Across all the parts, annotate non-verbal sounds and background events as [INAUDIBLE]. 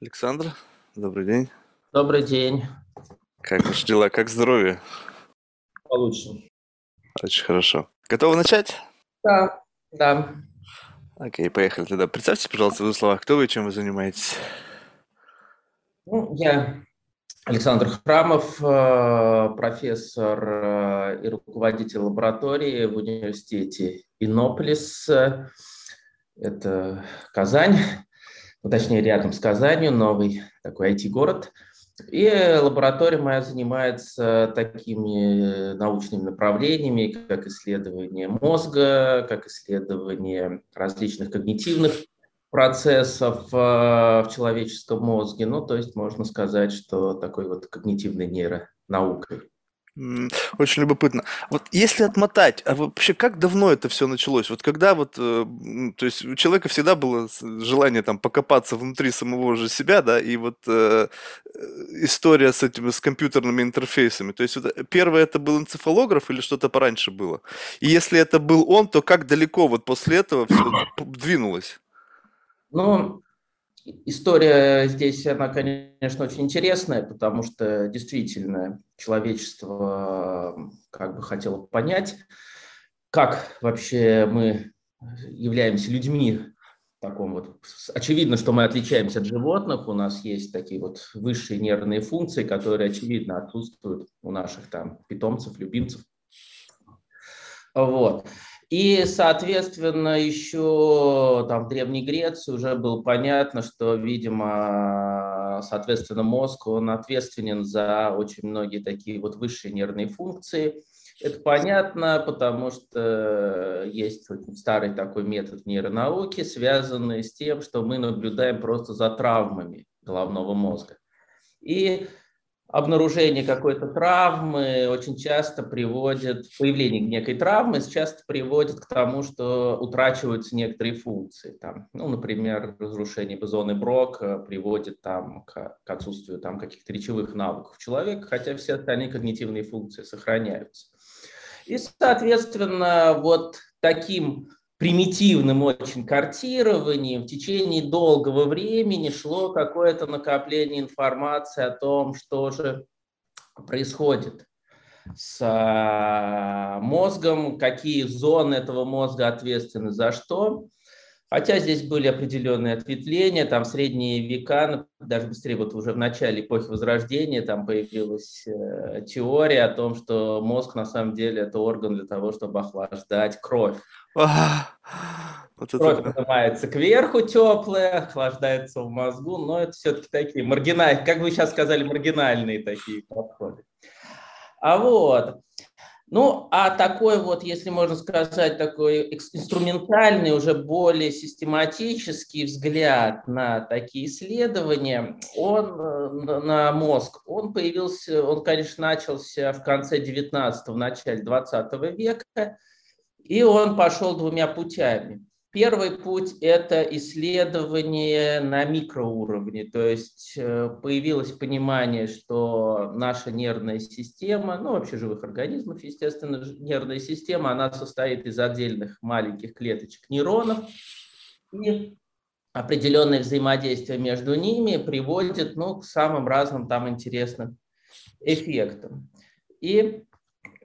Александр, добрый день. Добрый день. Как ваши дела? Как здоровье? Получше. Очень хорошо. Готовы начать? Да, да. Окей, поехали тогда. Представьте, пожалуйста, в двух словах, кто вы и чем вы занимаетесь? Ну, я Александр Храмов, э, профессор э, и руководитель лаборатории в университете Иннополис. Это Казань, ну, точнее, рядом с Казанью, новый такой IT-город. И лаборатория моя занимается такими научными направлениями, как исследование мозга, как исследование различных когнитивных процессов э, в человеческом мозге. Ну, то есть можно сказать, что такой вот когнитивной нейронаукой. Очень любопытно. Вот если отмотать, а вообще как давно это все началось? Вот когда вот, э, то есть у человека всегда было желание там покопаться внутри самого же себя, да, и вот э, э история с этими, с компьютерными интерфейсами. То есть вот, первое это был энцефалограф или что-то пораньше было? И если это был он, то как далеко вот после этого все двинулось? Ну, История здесь, она, конечно, очень интересная, потому что действительно человечество как бы хотело понять, как вообще мы являемся людьми таком вот... Очевидно, что мы отличаемся от животных, у нас есть такие вот высшие нервные функции, которые, очевидно, отсутствуют у наших там питомцев, любимцев. Вот. И, соответственно, еще там в Древней Греции уже было понятно, что, видимо, соответственно, мозг, он ответственен за очень многие такие вот высшие нервные функции. Это понятно, потому что есть старый такой метод нейронауки, связанный с тем, что мы наблюдаем просто за травмами головного мозга. И обнаружение какой-то травмы очень часто приводит, появление некой травмы часто приводит к тому, что утрачиваются некоторые функции. Там, ну, например, разрушение зоны Брока приводит там, к, к отсутствию там, каких-то речевых навыков человека, хотя все остальные когнитивные функции сохраняются. И, соответственно, вот таким примитивным очень картированием в течение долгого времени шло какое-то накопление информации о том, что же происходит с а, мозгом, какие зоны этого мозга ответственны за что. Хотя здесь были определенные ответвления, там средние века, даже быстрее, вот уже в начале эпохи Возрождения, там появилась э, теория о том, что мозг на самом деле это орган для того, чтобы охлаждать кровь. Вот Кровь это... поднимается кверху теплая, охлаждается в мозгу, но это все-таки такие маргинальные, как вы сейчас сказали, маргинальные такие подходы. А вот, ну, а такой вот, если можно сказать, такой инструментальный, уже более систематический взгляд на такие исследования, он э, на мозг, он появился, он, конечно, начался в конце 19-го, начале 20 века, и он пошел двумя путями. Первый путь – это исследование на микроуровне, то есть э, появилось понимание, что наша нервная система, ну вообще живых организмов, естественно, нервная система, она состоит из отдельных маленьких клеточек нейронов, и определенное взаимодействие между ними приводит ну, к самым разным там интересным эффектам. И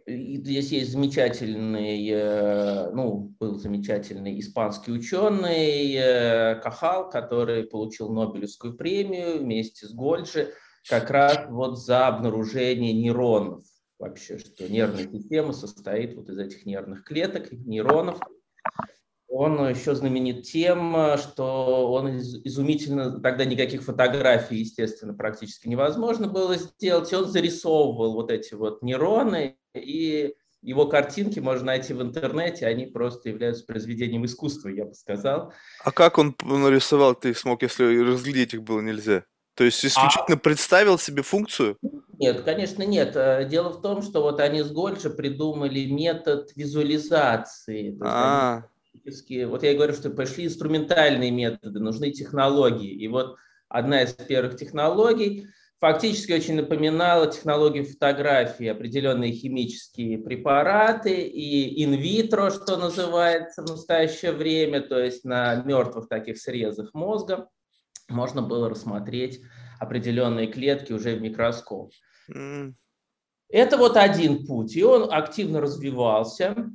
Здесь есть замечательный, э, ну, был замечательный испанский ученый э, Кахал, который получил Нобелевскую премию вместе с Гольджи как раз вот за обнаружение нейронов вообще, что нервная система состоит вот из этих нервных клеток, нейронов. Он еще знаменит тем, что он изумительно, тогда никаких фотографий, естественно, практически невозможно было сделать, и он зарисовывал вот эти вот нейроны, и его картинки можно найти в интернете, они просто являются произведением искусства, я бы сказал. А как он нарисовал, ты смог, если разглядеть их было нельзя? То есть исключительно а... представил себе функцию? Нет, конечно, нет. Э, дело в том, что вот они с Гольджи придумали метод визуализации. А вот я и говорю, что пошли инструментальные методы, нужны технологии. И вот одна из первых технологий фактически очень напоминала технологию фотографии, определенные химические препараты и инвитро, что называется в настоящее время, то есть на мертвых таких срезах мозга. можно было рассмотреть определенные клетки уже в микроскоп. Mm. Это вот один путь, и он активно развивался.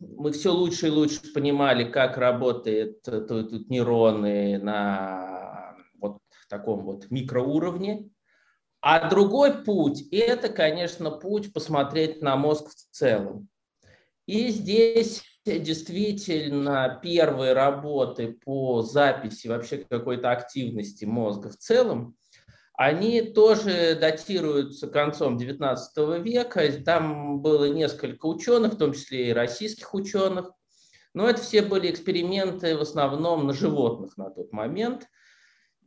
Мы все лучше и лучше понимали, как работают тут нейроны на вот таком вот микроуровне. А другой путь – это, конечно, путь посмотреть на мозг в целом. И здесь действительно первые работы по записи вообще какой-то активности мозга в целом, они тоже датируются концом XIX века. Там было несколько ученых, в том числе и российских ученых. Но это все были эксперименты в основном на животных на тот момент.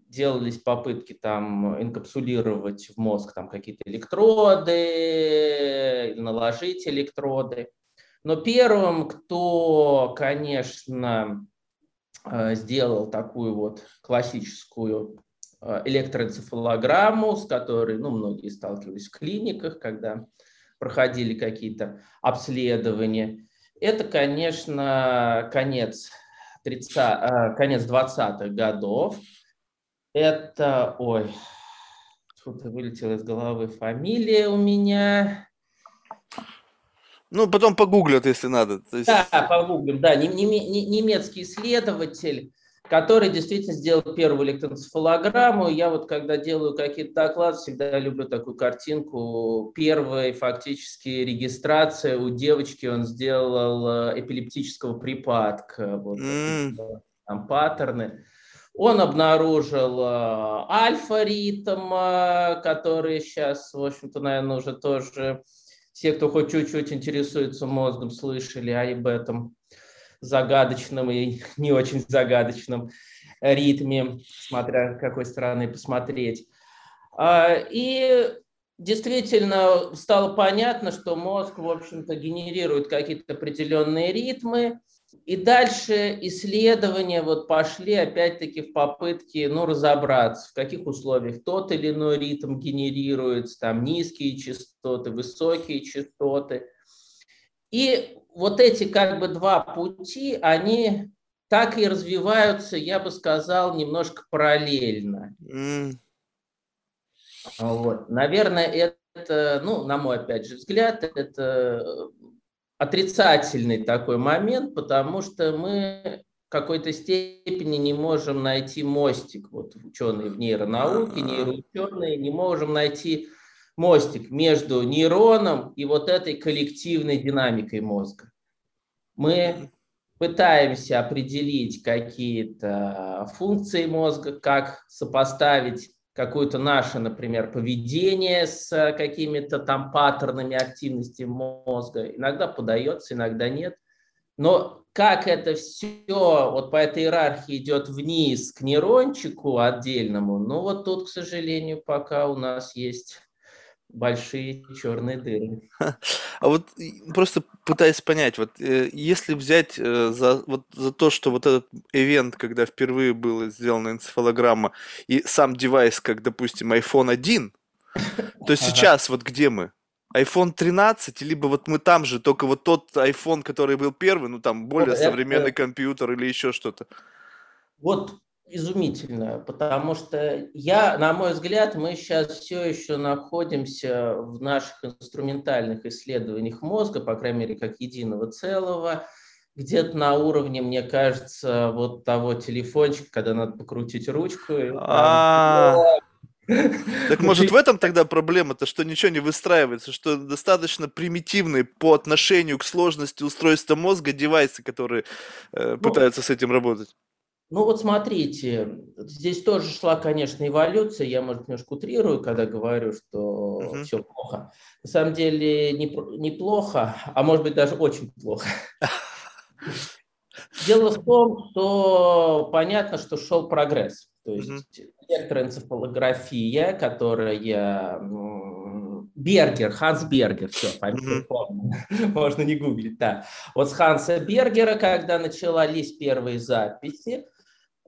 Делались попытки там инкапсулировать в мозг там какие-то электроды, наложить электроды. Но первым, кто, конечно, э, сделал такую вот классическую э, электроэнцефалограмму, с которой ну, многие сталкивались в клиниках, когда проходили какие-то обследования. Это, конечно, конец, 30, э, конец 20-х годов. Это, ой, тут вылетела из головы фамилия у меня. Ну, потом погуглят, если надо. есть... Да, погуглим, да. Немецкий исследователь, который действительно сделал первую электроэнцефалограмму. Я вот, когда делаю какие-то доклады, всегда люблю такую картинку. Первая фактически регистрация у девочки, он сделал э, эпилептического припадка. Вот mm. там паттерны. Он обнаружил э, альфа-ритм, э, который сейчас, в общем-то, наверное, уже тоже все, кто хоть чуть-чуть интересуется мозгом, слышали об этом загадочном и [LAUGHS] не очень загадочном ритме, смотря какой стороны посмотреть. А, и действительно стало понятно, что мозг, в общем-то, генерирует какие-то определенные ритмы, и дальше исследования вот пошли опять-таки в попытке ну, разобраться, в каких условиях тот или иной ритм генерируется, там низкие частоты, высокие частоты. И вот эти как бы два пути, они так и развиваются, я бы сказал, немножко параллельно. Mm. Вот. Наверное, это, ну, на мой, опять же, взгляд, это отрицательный такой момент, потому что мы в какой-то степени не можем найти мостик, вот ученые в нейронауке, нейроученые, не можем найти мостик между нейроном и вот этой коллективной динамикой мозга. Мы пытаемся определить какие-то функции мозга, как сопоставить какое-то наше, например, поведение с э, какими-то там паттернами активности мозга. Иногда подается, иногда нет. Но как это все вот по этой иерархии идет вниз к нейрончику отдельному, ну вот тут, к сожалению, пока у нас есть большие черные дыры. [LAUGHS] А вот просто пытаясь понять, вот э, если взять э, за, вот, за то, что вот этот ивент, когда впервые была сделана энцефалограмма, и сам девайс, как, допустим, iPhone 1, то сейчас вот где мы? iPhone 13, либо вот мы там же, только вот тот iPhone, который был первый, ну там более современный компьютер или еще что-то. Вот изумительно, потому что я, на мой взгляд, мы сейчас все еще находимся в наших инструментальных исследованиях мозга, по крайней мере, как единого целого, где-то на уровне, мне кажется, вот того телефончика, когда надо покрутить ручку. А. Так может в этом тогда проблема-то, что ничего не выстраивается, что достаточно примитивные по отношению к сложности устройства мозга девайсы, которые э, ну, пытаются с этим работать? Ну вот смотрите, здесь тоже шла, конечно, эволюция. Я, может, немножко утрирую, когда говорю, что uh-huh. все плохо. На самом деле не, неплохо, а может быть даже очень плохо. [LAUGHS] Дело в том, что понятно, что шел прогресс. То есть электроэнцефалография, которая Бергер, Ханс Бергер, все, помню, [LAUGHS] можно не гуглить, да. Вот с Ханса Бергера, когда начались первые записи,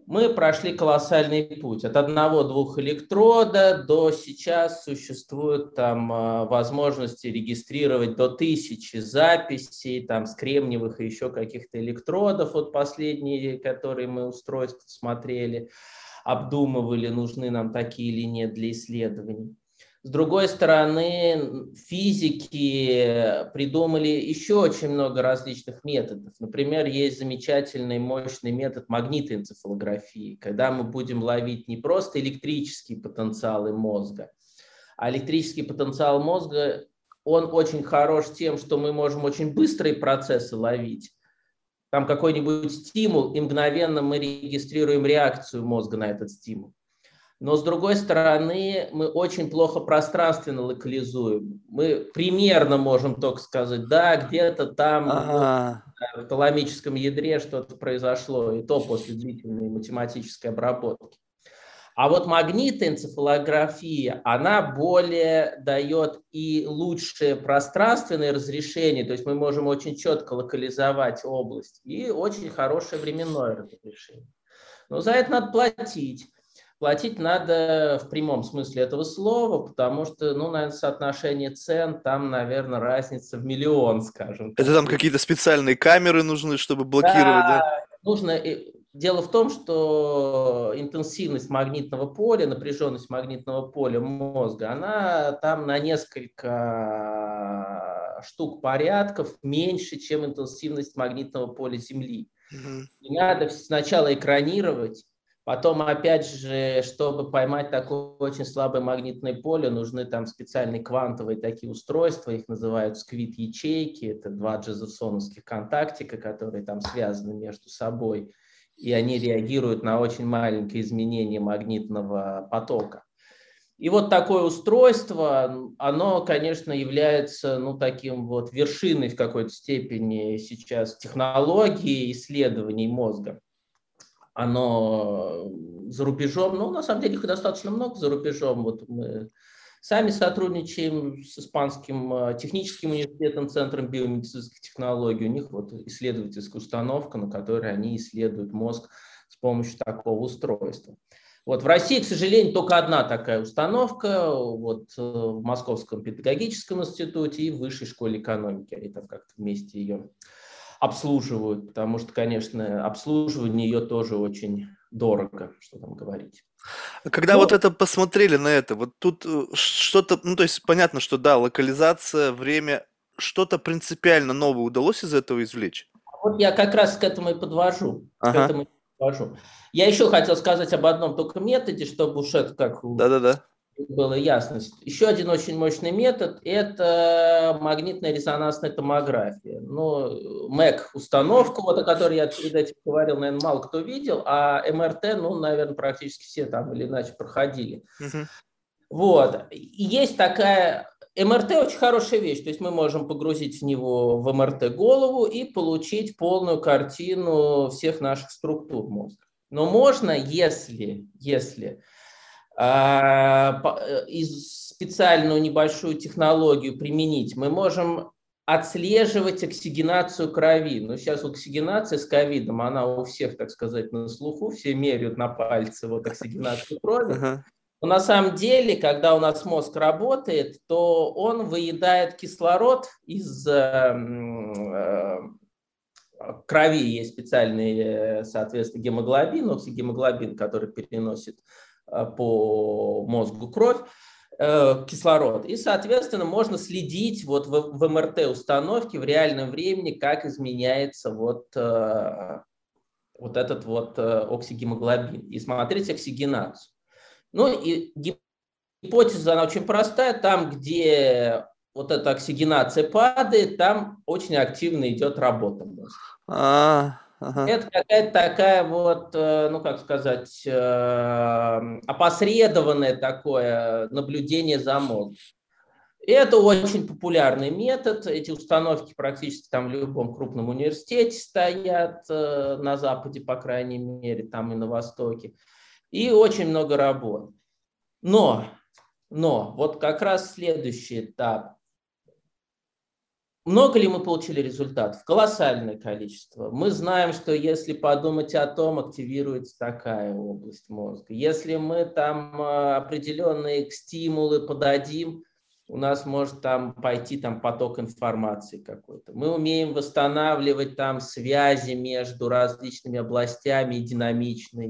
мы прошли колоссальный путь. От одного-двух электрода до сейчас существуют там а, возможности регистрировать до тысячи записей там, с кремниевых и еще каких-то электродов, вот последние, которые мы устройства смотрели. обдумывали, нужны нам такие или нет для исследований. С другой стороны, физики придумали еще очень много различных методов. Например, есть замечательный мощный метод магнитоэнцефалографии, когда мы будем ловить не просто электрические потенциалы мозга, а электрический потенциал мозга, он очень хорош тем, что мы можем очень быстрые процессы ловить. Там какой-нибудь стимул, и мгновенно мы регистрируем реакцию мозга на этот стимул. Но с другой стороны, мы очень плохо пространственно локализуем. Мы примерно можем только сказать, да, где-то там ага. в таламическом ядре что-то произошло, и то после длительной математической обработки. А вот магнитоэнцефалография, она более дает и лучшее пространственное разрешение, то есть мы можем очень четко локализовать область, и очень хорошее временное разрешение. Но за это надо платить. Платить надо в прямом смысле этого слова, потому что, ну, наверное, соотношение цен, там, наверное, разница в миллион, скажем. Это там какие-то специальные камеры нужны, чтобы блокировать, да? да? нужно... Дело в том, что интенсивность магнитного поля, напряженность магнитного поля мозга, она там на несколько штук порядков меньше, чем интенсивность магнитного поля Земли. Угу. И надо сначала экранировать, Потом, опять же, чтобы поймать такое очень слабое магнитное поле, нужны там специальные квантовые такие устройства, их называют сквит-ячейки, это два джезерсоновских контактика, которые там связаны между собой, и они реагируют на очень маленькие изменения магнитного потока. И вот такое устройство, оно, конечно, является ну, таким вот вершиной в какой-то степени сейчас технологии исследований мозга оно за рубежом, ну, на самом деле их достаточно много за рубежом. Вот мы сами сотрудничаем с Испанским э, техническим университетом, Центром биомедицинских технологий. У них вот исследовательская установка, на которой они исследуют мозг с помощью такого устройства. Вот в России, к сожалению, только одна такая установка, вот э, в Московском педагогическом институте и в Высшей школе экономики. Они там как-то вместе ее обслуживают, потому что, конечно, обслуживание ее тоже очень дорого, что там говорить. Когда ну, вот это посмотрели на это, вот тут э, что-то, ну то есть понятно, что да, локализация, время, что-то принципиально новое удалось из этого извлечь? Вот я как раз к этому и подвожу. Ага. К этому и подвожу. Я еще хотел сказать об одном только методе, чтобы уж это как Да-да-да было ясность. Еще один очень мощный метод – это магнитная резонансная томография. Ну, МЭК установку, вот о которой я перед этим говорил, наверное, мало кто видел, а МРТ, ну, наверное, практически все там или иначе проходили. Угу. Вот. И есть такая МРТ очень хорошая вещь, то есть мы можем погрузить в него в МРТ голову и получить полную картину всех наших структур мозга. Но можно, если, если а, э, из специальную небольшую технологию применить, мы можем отслеживать оксигенацию крови. Ну, сейчас оксигенация с ковидом, она у всех, так сказать, на слуху, все меряют на пальцы вот оксигенацию крови. Но на самом деле, когда у нас мозг работает, то он выедает кислород из э, э, крови. Есть специальный, соответственно, гемоглобин, оксигемоглобин, который переносит Э, по мозгу кровь, э, кислород. И, соответственно, можно следить вот в, в МРТ-установке в реальном времени, как изменяется вот, э, вот этот вот оксигемоглобин, и смотреть оксигенацию. Ну и гипотеза, она очень простая. Там, где вот эта оксигенация падает, там очень активно идет работа. А, Ага. Это какая-то такая вот, э, ну как сказать, э, опосредованное такое наблюдение за мозгом. Это очень популярный метод. Эти установки практически там в любом крупном университете стоят, э, на Западе, по крайней мере, там и на Востоке. И очень много работ. Но, но вот как раз следующий этап. Много ли мы получили результатов? Колоссальное количество. Мы знаем, что если подумать о том, активируется такая область мозга. Если мы там а, определенные стимулы подадим, у нас может там пойти там поток информации какой-то. Мы умеем восстанавливать там связи между различными областями и динамично.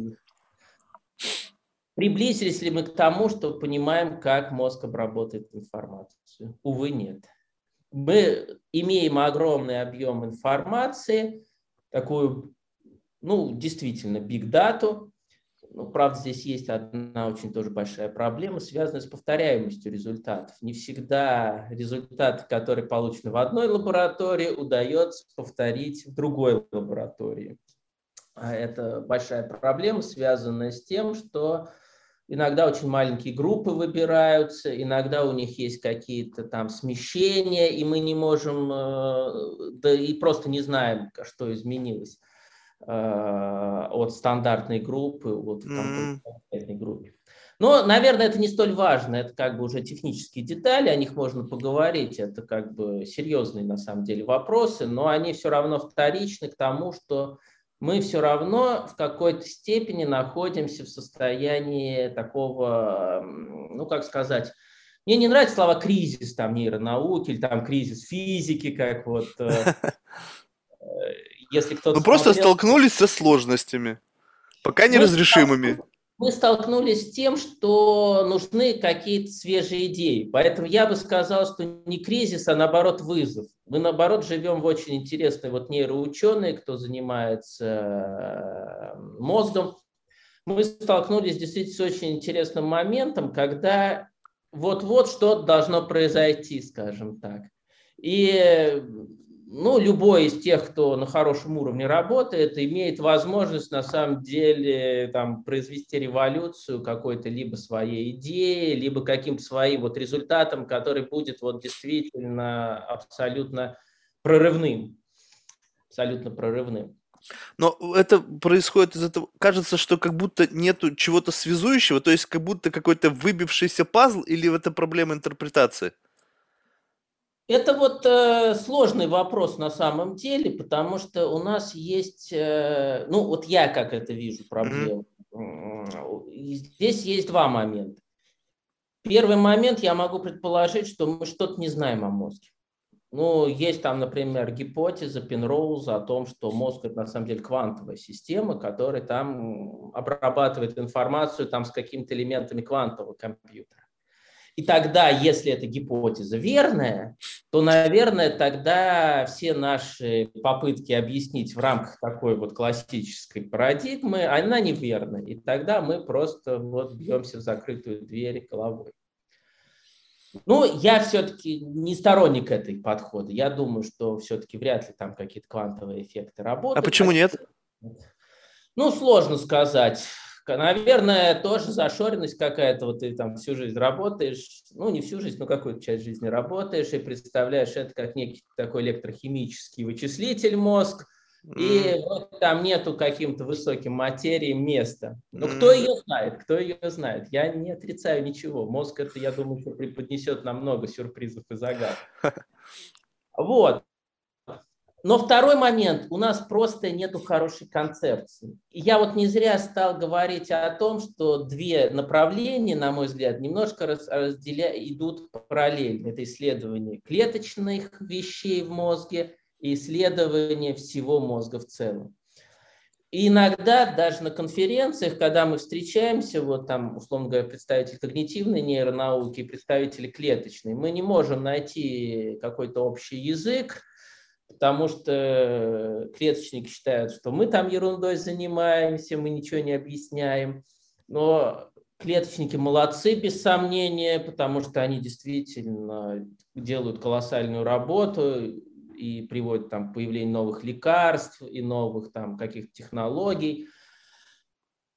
Приблизились ли мы к тому, что понимаем, как мозг обработает информацию? Увы, нет. Мы имеем огромный объем информации, такую, ну, действительно, data, ну, правда, здесь есть одна очень тоже большая проблема, связанная с повторяемостью результатов. Не всегда результаты, которые получены в одной лаборатории, удается повторить в другой лаборатории. А это большая проблема, связанная с тем, что иногда очень маленькие группы выбираются, иногда у них есть какие-то там смещения, и мы не можем, э, да и просто не знаем, что изменилось. Э, от стандартной группы вот конкретной группе. Но, наверное, это не столь важно, это как бы уже технические детали, о них можно поговорить, это как бы серьезные на самом деле вопросы, но они все равно вторичны к тому, что мы все равно в какой-то степени находимся в состоянии такого, ну как сказать, мне не нравится слова кризис там нейронауки или там кризис физики, как вот э, [LAUGHS] если кто-то Ну просто столкнулись со сложностями, пока неразрешимыми. Мы столкнулись с тем, что нужны какие-то свежие идеи. Поэтому я бы сказал, что не кризис, а наоборот вызов. Мы наоборот живем в очень интересной вот нейроученые, кто занимается э, мозгом. Мы столкнулись действительно с очень интересным моментом, когда вот-вот что-то должно произойти, скажем так. И ну, любой из тех, кто на хорошем уровне работает, имеет возможность на самом деле там, произвести революцию какой-то либо своей идеей, либо каким-то своим вот результатом, который будет вот действительно абсолютно прорывным. Абсолютно прорывным. Но это происходит из этого, кажется, что как будто нету чего-то связующего, то есть как будто какой-то выбившийся пазл или это проблема интерпретации? Это вот э, сложный вопрос на самом деле, потому что у нас есть, э, ну вот я как это вижу проблему. Mm-hmm. Здесь есть два момента. Первый момент, я могу предположить, что мы что-то не знаем о мозге. Ну, есть там, например, гипотеза Пенроуза о том, что мозг это на самом деле квантовая система, которая там обрабатывает информацию там с какими-то элементами квантового компьютера. И тогда, если эта гипотеза верная, то, наверное, тогда все наши попытки объяснить в рамках такой вот классической парадигмы, она неверна. И тогда мы просто вот бьемся в закрытую дверь головой. Ну, я все-таки не сторонник этой подхода. Я думаю, что все-таки вряд ли там какие-то квантовые эффекты работают. А почему нет? Ну, сложно сказать. Наверное, тоже зашоренность какая-то, вот ты там всю жизнь работаешь, ну не всю жизнь, но какую-то часть жизни работаешь и представляешь это как некий такой электрохимический вычислитель мозг, и вот там нету каким-то высоким материи места. Но кто ее знает, кто ее знает? Я не отрицаю ничего. Мозг это, я думаю, преподнесет нам много сюрпризов и загадок. [LAUGHS] Вот. Но второй момент, у нас просто нету хорошей концепции. И я вот не зря стал говорить о том, что две направления, на мой взгляд, немножко разделя... идут параллельно. Это исследование клеточных вещей в мозге и исследование всего мозга в целом. И иногда даже на конференциях, когда мы встречаемся, вот там, условно говоря, представители когнитивной нейронауки, представители клеточной, мы не можем найти какой-то общий язык, потому что клеточники считают, что мы там ерундой занимаемся, мы ничего не объясняем. Но клеточники молодцы, без сомнения, потому что они действительно делают колоссальную работу и приводят там, к появлению новых лекарств и новых там, каких-то технологий.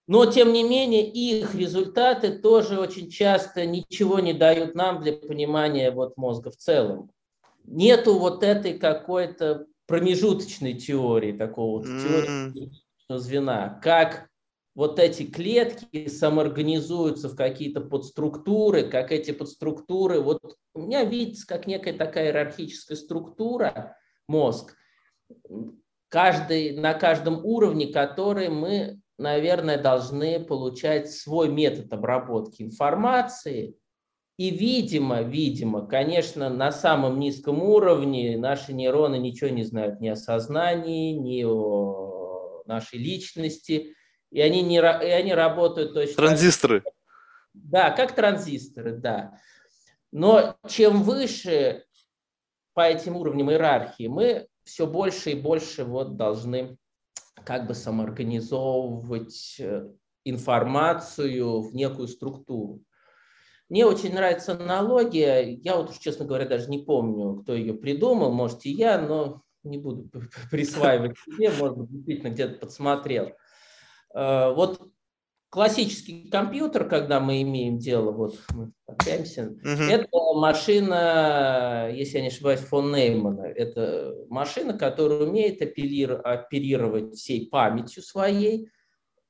Но, тем не менее, их результаты тоже очень часто ничего не дают нам для понимания вот, мозга в целом нету вот этой какой-то промежуточной теории, такого вот теории звена, как вот эти клетки самоорганизуются в какие-то подструктуры, как эти подструктуры, вот у меня видится как некая такая иерархическая структура мозг, каждый, на каждом уровне который мы, наверное, должны получать свой метод обработки информации, и, видимо, видимо, конечно, на самом низком уровне наши нейроны ничего не знают ни о сознании, ни о нашей личности. и они, не, и они работают точно Транзисторы. Так, да, как транзисторы, да. Но чем выше по этим уровням иерархии, мы все больше и больше вот должны как бы самоорганизовывать э, информацию в некую структуру. Мне очень нравится аналогия. Я вот честно говоря, даже не помню, кто ее придумал. Может, и я, но не буду присваивать себе. Может быть, действительно где-то подсмотрел. Э, вот классический компьютер, когда мы имеем дело, вот мы общаемся, угу. это машина, если я не ошибаюсь, фон Неймана. Это машина, которая умеет оперировать всей памятью своей.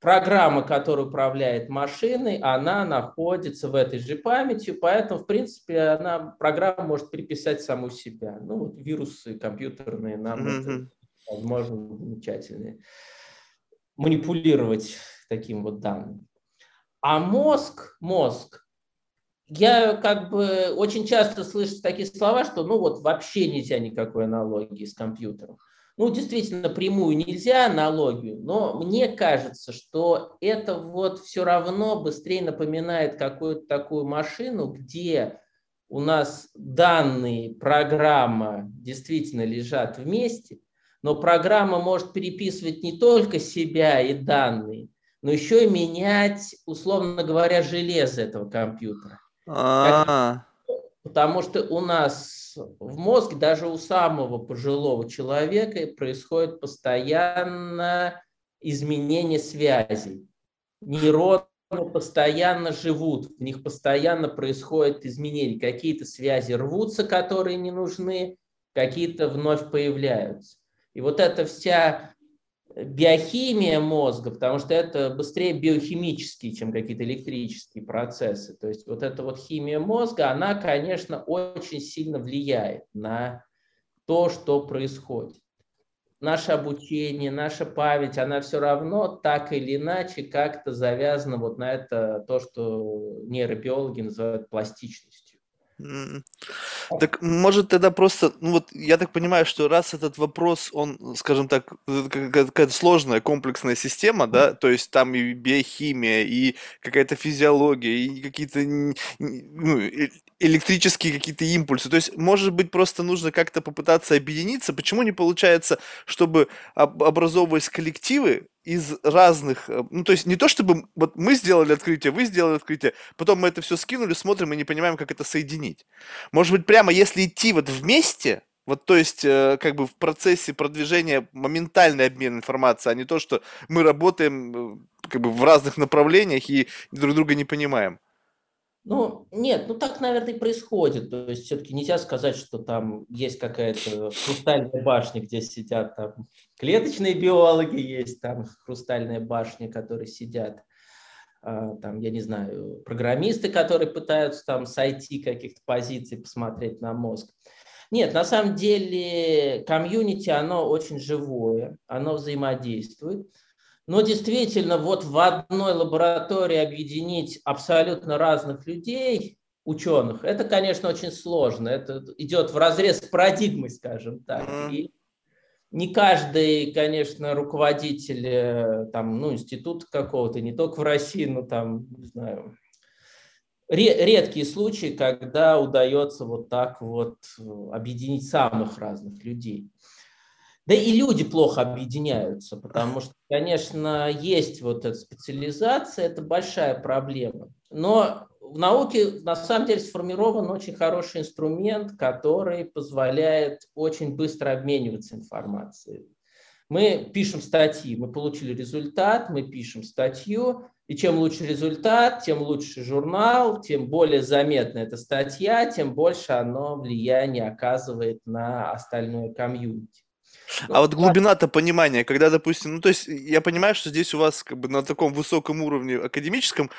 Программа, которая управляет машиной, она находится в этой же памяти, поэтому, в принципе, она, программа может переписать саму себя. Ну, вот вирусы компьютерные нам mm это, возможно, замечательные. Манипулировать таким вот данным. А мозг, мозг, я как бы очень часто слышу такие слова, что ну вот вообще нельзя никакой аналогии с компьютером. Ну, действительно, прямую нельзя аналогию, но мне кажется, что это вот все равно быстрее напоминает какую-то такую машину, где у нас данные, программа действительно лежат вместе, но программа может переписывать не только себя и данные, но еще и менять, условно говоря, железо этого компьютера. А-а-а. Потому что у нас в мозге, даже у самого пожилого человека, происходит постоянно изменение связей. Нейроны постоянно живут, в них постоянно происходят изменения. Какие-то связи рвутся, которые не нужны, какие-то вновь появляются. И вот эта вся биохимия мозга, потому что это быстрее биохимические, чем какие-то электрические процессы. То есть вот эта вот химия мозга, она, конечно, очень сильно влияет на то, что происходит. Наше обучение, наша память, она все равно так или иначе как-то завязана вот на это, то, что нейробиологи называют пластичностью. Так может тогда просто, ну вот я так понимаю, что раз этот вопрос, он, скажем так, какая-то сложная комплексная система, да, то есть там и биохимия, и какая-то физиология, и какие-то ну, электрические какие-то импульсы. То есть, может быть, просто нужно как-то попытаться объединиться. Почему не получается, чтобы образовывались коллективы, из разных, э, ну то есть не то чтобы вот мы сделали открытие, вы сделали открытие, потом мы это все скинули, смотрим и не понимаем, как это соединить. Может быть, прямо если идти вот вместе, вот то есть э, как бы в процессе продвижения моментальный обмен информацией, а не то, что мы работаем э, как бы в разных направлениях и друг друга не понимаем. Ну, нет, ну так, наверное, и происходит. То есть все-таки нельзя сказать, что там есть какая-то хрустальная башня, где сидят там клеточные биологи, есть там хрустальная башня, которые сидят, а, там, я не знаю, программисты, которые пытаются там сойти каких-то позиций, посмотреть на мозг. Нет, на самом деле комьюнити, оно очень живое, оно взаимодействует. Но действительно, вот в одной лаборатории объединить абсолютно разных людей, ученых, это, конечно, очень сложно. Это идет в разрез с парадигмой, скажем так. И не каждый, конечно, руководитель э, там, ну, института какого-то, не только в России, но там, не знаю, редкие случаи, когда удается вот так вот э, объединить самых разных людей. Да и люди плохо объединяются, потому что, конечно, есть вот эта специализация, это большая проблема. Но в науке на самом деле сформирован очень хороший инструмент, который позволяет очень быстро обмениваться информацией. Мы пишем статьи, мы получили результат, мы пишем статью, и чем лучше результат, тем лучше журнал, тем более заметна эта статья, тем больше оно влияние оказывает на остальное комьюнити. А вот глубина-то понимания, когда, допустим, ну, то есть я понимаю, что здесь у вас как бы на таком высоком уровне академическом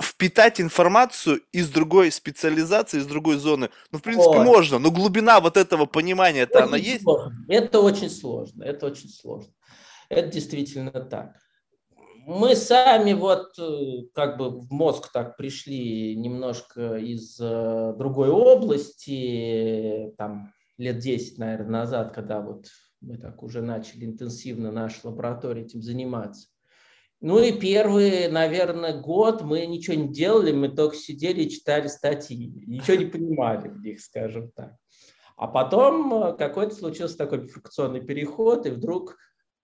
впитать информацию из другой специализации, из другой зоны. Ну, в принципе, Ой. можно, но глубина вот этого понимания, это она есть? Это очень сложно, это очень сложно. Это действительно так. Мы сами вот э, как бы в мозг так пришли немножко из э, другой области, там лет 10, наверное, назад, когда вот мы так уже начали интенсивно нашей лаборатории этим заниматься. Ну и первый, наверное, год мы ничего не делали, мы только сидели и читали статьи, ничего не понимали в них, скажем так. А потом э, какой-то случился такой фрикционный переход, и вдруг,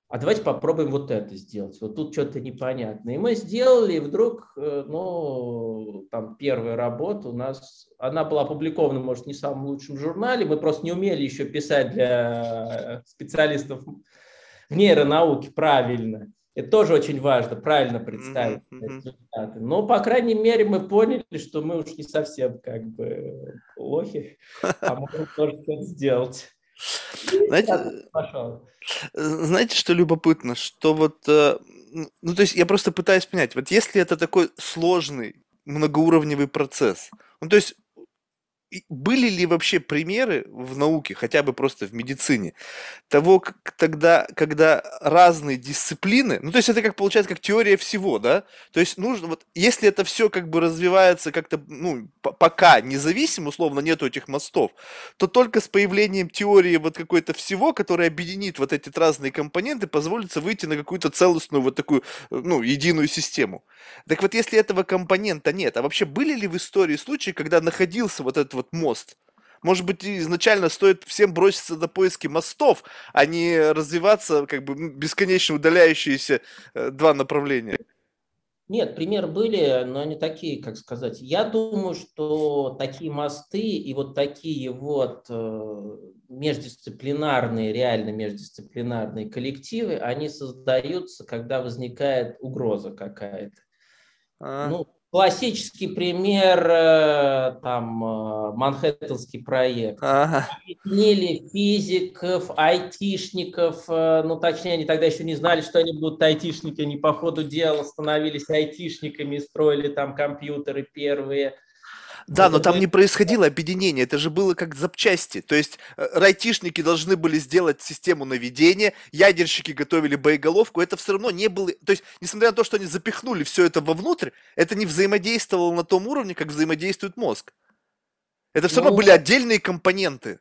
а давайте попробуем вот это сделать. Вот тут что-то непонятно. И мы сделали, и вдруг, э, ну, там первая работа у нас, она была опубликована, может, не в самом лучшем журнале, мы просто не умели еще писать для специалистов в нейронауке правильно. Это тоже очень важно, правильно представить mm-hmm. результаты. Но, по крайней мере, мы поняли, что мы уж не совсем как бы лохи, а можем тоже что-то сделать. Знаете, знаете, что любопытно? Что вот, э, ну, то есть я просто пытаюсь понять, вот если это такой сложный, многоуровневый процесс, ну, то есть были ли вообще примеры в науке, хотя бы просто в медицине, того, как тогда, когда разные дисциплины, ну, то есть это как получается, как теория всего, да? То есть нужно, вот, если это все как бы развивается как-то, ну, пока независимо, условно, нету этих мостов, то только с появлением теории вот какой-то всего, которая объединит вот эти разные компоненты, позволится выйти на какую-то целостную вот такую, ну, единую систему. Так вот, если этого компонента нет, а вообще были ли в истории случаи, когда находился вот этот вот мост. Может быть, изначально стоит всем броситься на поиски мостов, а не развиваться как бы бесконечно удаляющиеся э, два направления. Нет, примеры были, но они такие, как сказать. Я думаю, что такие мосты и вот такие вот э, междисциплинарные, реально междисциплинарные коллективы, они создаются, когда возникает угроза какая-то. А. Ну, Классический пример, э, там, э, Манхэттенский проект. Ага. Объединили физиков, айтишников, э, ну, точнее, они тогда еще не знали, что они будут айтишники, они по ходу дела становились айтишниками, строили там компьютеры первые – да, но там не происходило объединение, это же было как запчасти. То есть э, райтишники должны были сделать систему наведения, ядерщики готовили боеголовку, это все равно не было... То есть, несмотря на то, что они запихнули все это вовнутрь, это не взаимодействовало на том уровне, как взаимодействует мозг. Это все равно ну, были отдельные компоненты.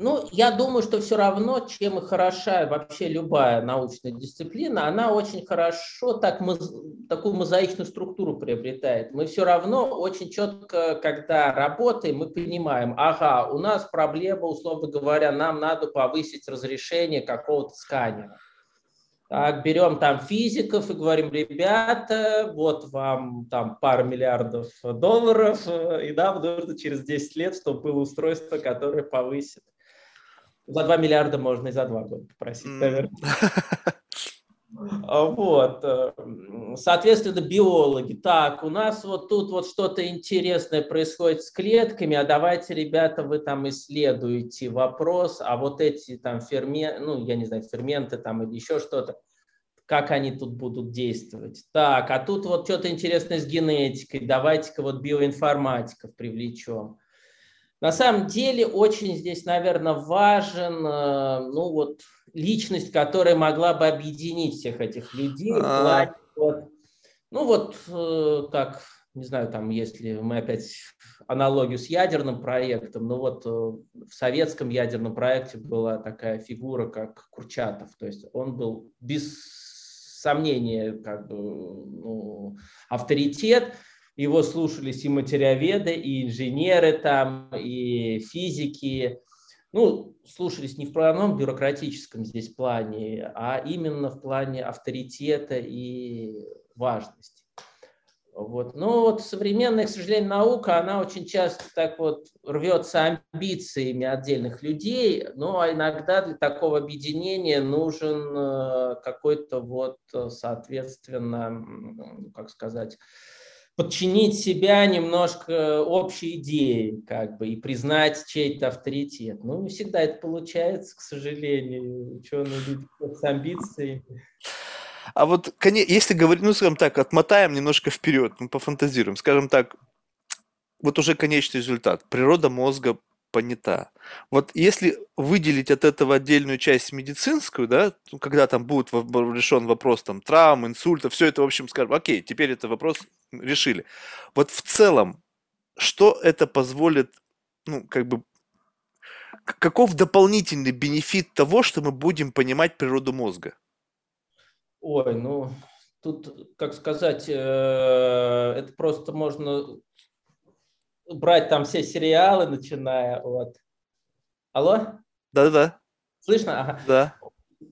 Ну, я думаю, что все равно, чем и хороша вообще любая научная дисциплина, она очень хорошо так, такую мозаичную структуру приобретает. Мы все равно очень четко, когда работаем, мы понимаем, ага, у нас проблема, условно говоря, нам надо повысить разрешение какого-то сканера. Так, берем там физиков и говорим, ребята, вот вам там пару миллиардов долларов, и нам нужно через 10 лет, чтобы было устройство, которое повысит за 2 миллиарда можно и за 2 года попросить, наверное. [LAUGHS] А, вот. Э, соответственно, биологи. Так, у нас вот тут вот что-то интересное происходит с клетками, а давайте, ребята, вы там исследуете вопрос, а вот эти там ферменты, ну, я не знаю, ферменты там или еще что-то, как они тут будут действовать. Так, а тут вот что-то интересное с генетикой, давайте-ка вот биоинформатиков привлечем. На самом деле очень здесь, наверное, важен э, ну, вот, личность, которая могла бы объединить всех этих людей. А... Вот, ну вот э, как, не знаю, там, если мы опять аналогию с ядерным проектом, ну вот э, в советском ядерном проекте была такая фигура, как Курчатов. То есть он был без сомнения как бы, ну, авторитет, его слушались и материоведы, и инженеры там, и физики. Ну, слушались не в правом бюрократическом здесь плане, а именно в плане авторитета и важности. Вот. Но вот современная, к сожалению, наука, она очень часто так вот рвется амбициями отдельных людей, но иногда для такого объединения нужен э, какой-то вот, соответственно, как сказать, подчинить себя немножко общей идее, как бы, и признать чей-то авторитет. Ну, не всегда это получается, к сожалению. Ученые люди с амбициями. А вот, если говорить, ну, скажем так, отмотаем немножко вперед, мы пофантазируем, скажем так, вот уже конечный результат. Природа мозга понята. Вот если выделить от этого отдельную часть медицинскую, да, ну, когда там будет решен вопрос там травм, инсульта, все это, в общем, скажем, окей, теперь это вопрос решили. Вот в целом, что это позволит, ну, как бы, каков дополнительный бенефит того, что мы будем понимать природу мозга? Ой, ну, тут, как сказать, э, это просто можно брать там все сериалы, начиная от... Алло? Да-да-да. Слышно? Ага. Да.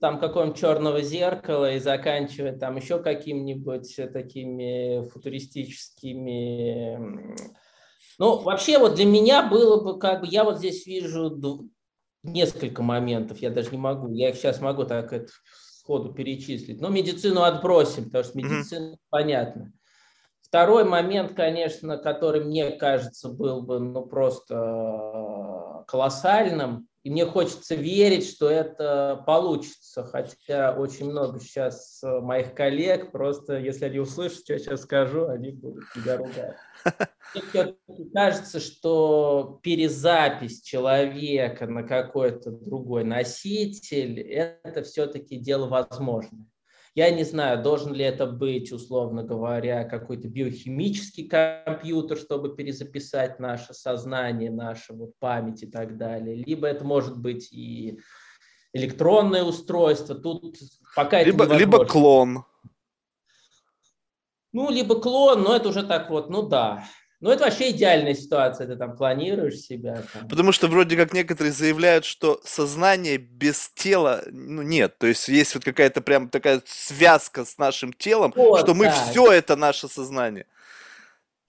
Там какого-нибудь черного зеркала и заканчивая там еще какими-нибудь такими футуристическими... Ну, вообще вот для меня было бы как бы... Я вот здесь вижу несколько моментов, я даже не могу, я их сейчас могу так это сходу перечислить. Но медицину отбросим, потому что медицина mm-hmm. понятно. Второй момент, конечно, который мне кажется был бы ну, просто э, колоссальным, и мне хочется верить, что это получится, хотя очень много сейчас э, моих коллег, просто если они услышат, что я сейчас скажу, они будут тебя ругать. Мне кажется, что перезапись человека на какой-то другой носитель – это все-таки дело возможное. Я не знаю, должен ли это быть, условно говоря, какой-то биохимический компьютер, чтобы перезаписать наше сознание, нашу вот память и так далее. Либо это может быть и электронное устройство. Тут пока либо, это либо клон. Ну, либо клон, но это уже так вот, ну да. Ну, это вообще идеальная ситуация, ты там планируешь себя. Там. Потому что вроде как некоторые заявляют, что сознание без тела ну, нет. То есть есть вот какая-то прям такая связка с нашим телом, вот, что мы да. все это наше сознание.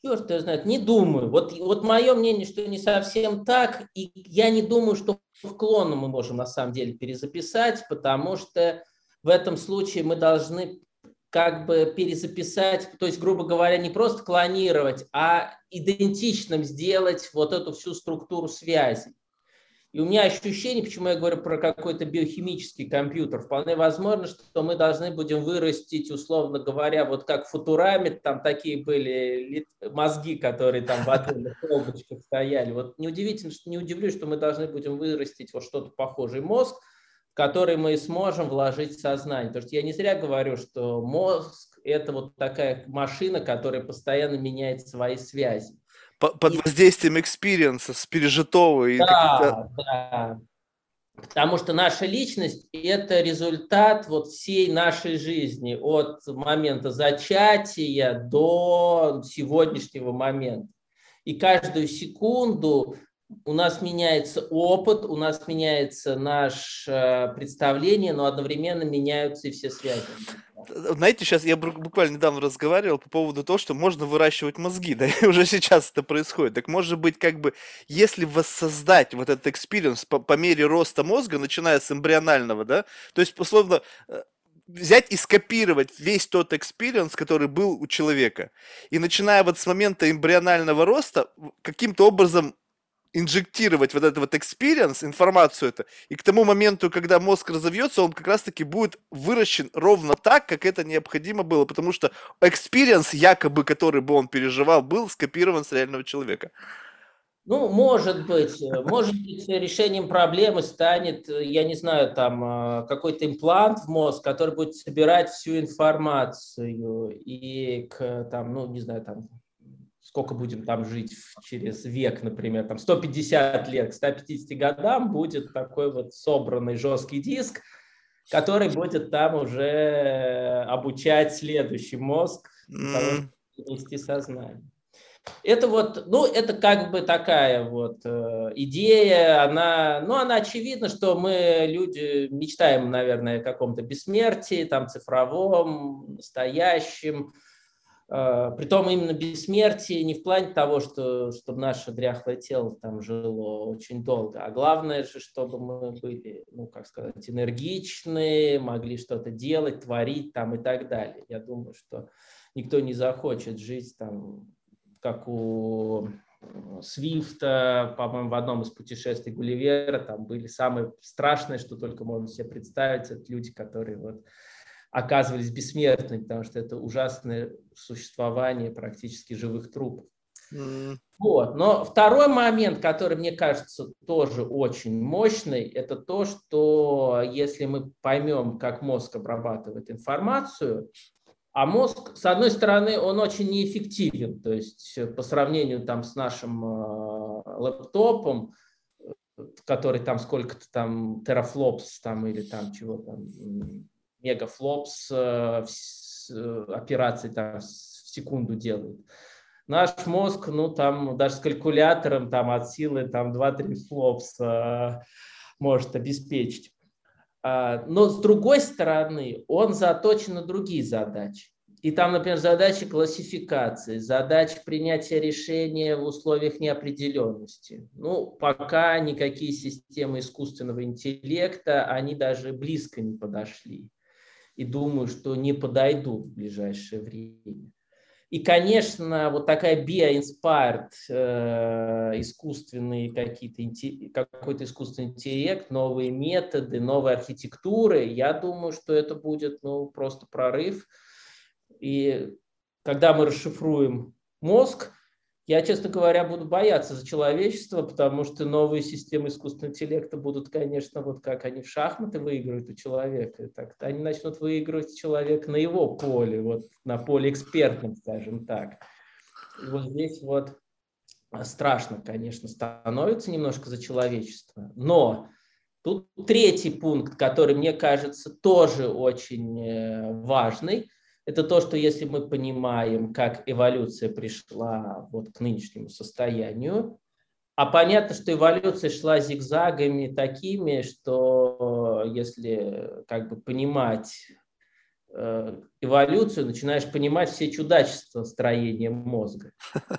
Черт его знает, не думаю. Вот, вот мое мнение, что не совсем так, и я не думаю, что в клону мы можем на самом деле перезаписать, потому что в этом случае мы должны как бы перезаписать, то есть, грубо говоря, не просто клонировать, а идентичным сделать вот эту всю структуру связи. И у меня ощущение, почему я говорю про какой-то биохимический компьютер, вполне возможно, что мы должны будем вырастить, условно говоря, вот как в Футураме, там такие были мозги, которые там в отдельных [LAUGHS] колбочках стояли. Вот неудивительно, что не удивлюсь, что мы должны будем вырастить вот что-то похожий мозг, который мы сможем вложить в сознание. Потому что я не зря говорю, что мозг – это вот такая машина, которая постоянно меняет свои связи. Под и... воздействием experience а, с пережитого. И да, да. Потому что наша личность – это результат вот всей нашей жизни, от момента зачатия до сегодняшнего момента. И каждую секунду у нас меняется опыт, у нас меняется наше представление, но одновременно меняются и все связи. Знаете, сейчас я буквально недавно разговаривал по поводу того, что можно выращивать мозги, [LAUGHS] да, и уже сейчас это происходит. Так может быть, как бы, если воссоздать вот этот experience по, по мере роста мозга, начиная с эмбрионального, да, то есть, условно, э, взять и скопировать весь тот experience, который был у человека. И начиная вот с момента эмбрионального роста, каким-то образом инжектировать вот этот вот experience, информацию это, и к тому моменту, когда мозг разовьется, он как раз-таки будет выращен ровно так, как это необходимо было, потому что experience, якобы, который бы он переживал, был скопирован с реального человека. Ну, может быть. Может быть, решением проблемы станет, я не знаю, там какой-то имплант в мозг, который будет собирать всю информацию и к, там, ну, не знаю, там, сколько будем там жить через век, например, там 150 лет, к 150 годам будет такой вот собранный жесткий диск, который будет там уже обучать следующий мозг, mm. нести сознание. Это вот, ну, это как бы такая вот э, идея, она, ну, она очевидна, что мы, люди, мечтаем, наверное, о каком-то бессмертии, там, цифровом, настоящем, Притом именно бессмертие не в плане того, что, чтобы наше дряхлое тело там жило очень долго, а главное же, чтобы мы были, ну, как сказать, энергичны, могли что-то делать, творить там и так далее. Я думаю, что никто не захочет жить там, как у Свифта, по-моему, в одном из путешествий Гулливера, там были самые страшные, что только можно себе представить, это люди, которые вот оказывались бессмертными, потому что это ужасное существование практически живых трупов. Mm. Вот. Но второй момент, который мне кажется тоже очень мощный, это то, что если мы поймем, как мозг обрабатывает информацию, а мозг, с одной стороны, он очень неэффективен, то есть по сравнению там с нашим э, лэптопом, который там сколько-то там терафлопс там или там чего там мегафлопс, э, э, операций там в секунду делают. Наш мозг, ну, там даже с калькулятором там от силы там 2-3 флопс э, может обеспечить. А, но с другой стороны, он заточен на другие задачи. И там, например, задачи классификации, задачи принятия решения в условиях неопределенности. Ну, пока никакие системы искусственного интеллекта, они даже близко не подошли. И думаю, что не подойдут в ближайшее время. И, конечно, вот такая bio-inspired, э, искусственный какие-то, какой-то искусственный интеллект, новые методы, новые архитектуры, я думаю, что это будет ну, просто прорыв. И когда мы расшифруем мозг, я, честно говоря, буду бояться за человечество, потому что новые системы искусственного интеллекта будут, конечно, вот как они в шахматы выигрывают у человека, так они начнут выигрывать человек на его поле, вот на поле экспертном, скажем так. И вот здесь вот страшно, конечно, становится немножко за человечество. Но тут третий пункт, который мне кажется тоже очень э, важный – это то, что если мы понимаем, как эволюция пришла вот к нынешнему состоянию, а понятно, что эволюция шла зигзагами такими, что если как бы понимать эволюцию, начинаешь понимать все чудачества строения мозга.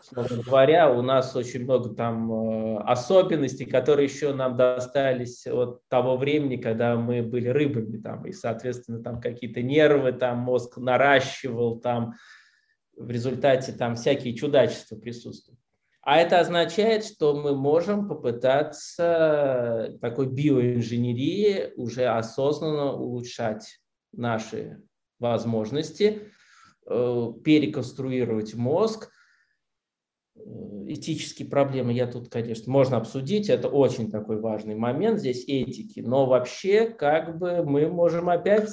Словно говоря, у нас очень много там э, особенностей, которые еще нам достались от того времени, когда мы были рыбами, там, и, соответственно, там какие-то нервы, там мозг наращивал, там в результате там всякие чудачества присутствуют. А это означает, что мы можем попытаться такой биоинженерии уже осознанно улучшать наши возможности э, переконструировать мозг. Э, этические проблемы я тут, конечно, можно обсудить, это очень такой важный момент здесь этики, но вообще как бы мы можем опять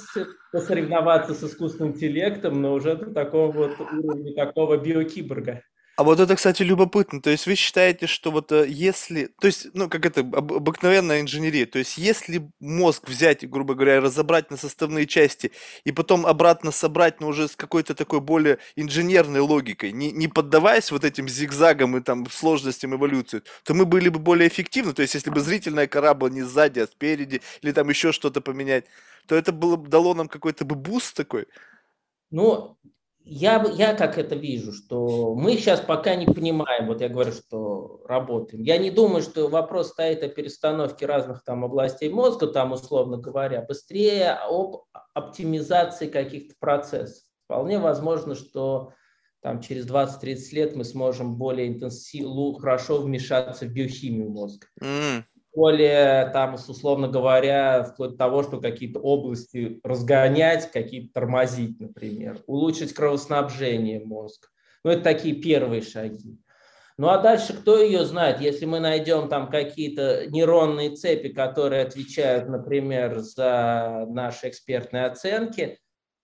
посоревноваться с искусственным интеллектом, но уже до такого вот уровня такого биокиборга. А вот это, кстати, любопытно. То есть вы считаете, что вот э, если, то есть, ну, как это, об- обыкновенная инженерия, то есть если мозг взять, грубо говоря, разобрать на составные части и потом обратно собрать, но уже с какой-то такой более инженерной логикой, не, не поддаваясь вот этим зигзагам и там сложностям эволюции, то мы были бы более эффективны. То есть если бы зрительная кора была не сзади, а спереди, или там еще что-то поменять, то это было бы дало нам какой-то бы boost такой. Ну, я, я как это вижу, что мы сейчас пока не понимаем, вот я говорю, что работаем. Я не думаю, что вопрос стоит о перестановке разных там областей мозга, там условно говоря, быстрее об оптимизации каких-то процессов. Вполне возможно, что там через 20-30 лет мы сможем более интенсивно, хорошо вмешаться в биохимию мозга. Mm более, там, условно говоря, вплоть до того, что какие-то области разгонять, какие-то тормозить, например, улучшить кровоснабжение мозга. Ну, это такие первые шаги. Ну а дальше кто ее знает, если мы найдем там какие-то нейронные цепи, которые отвечают, например, за наши экспертные оценки,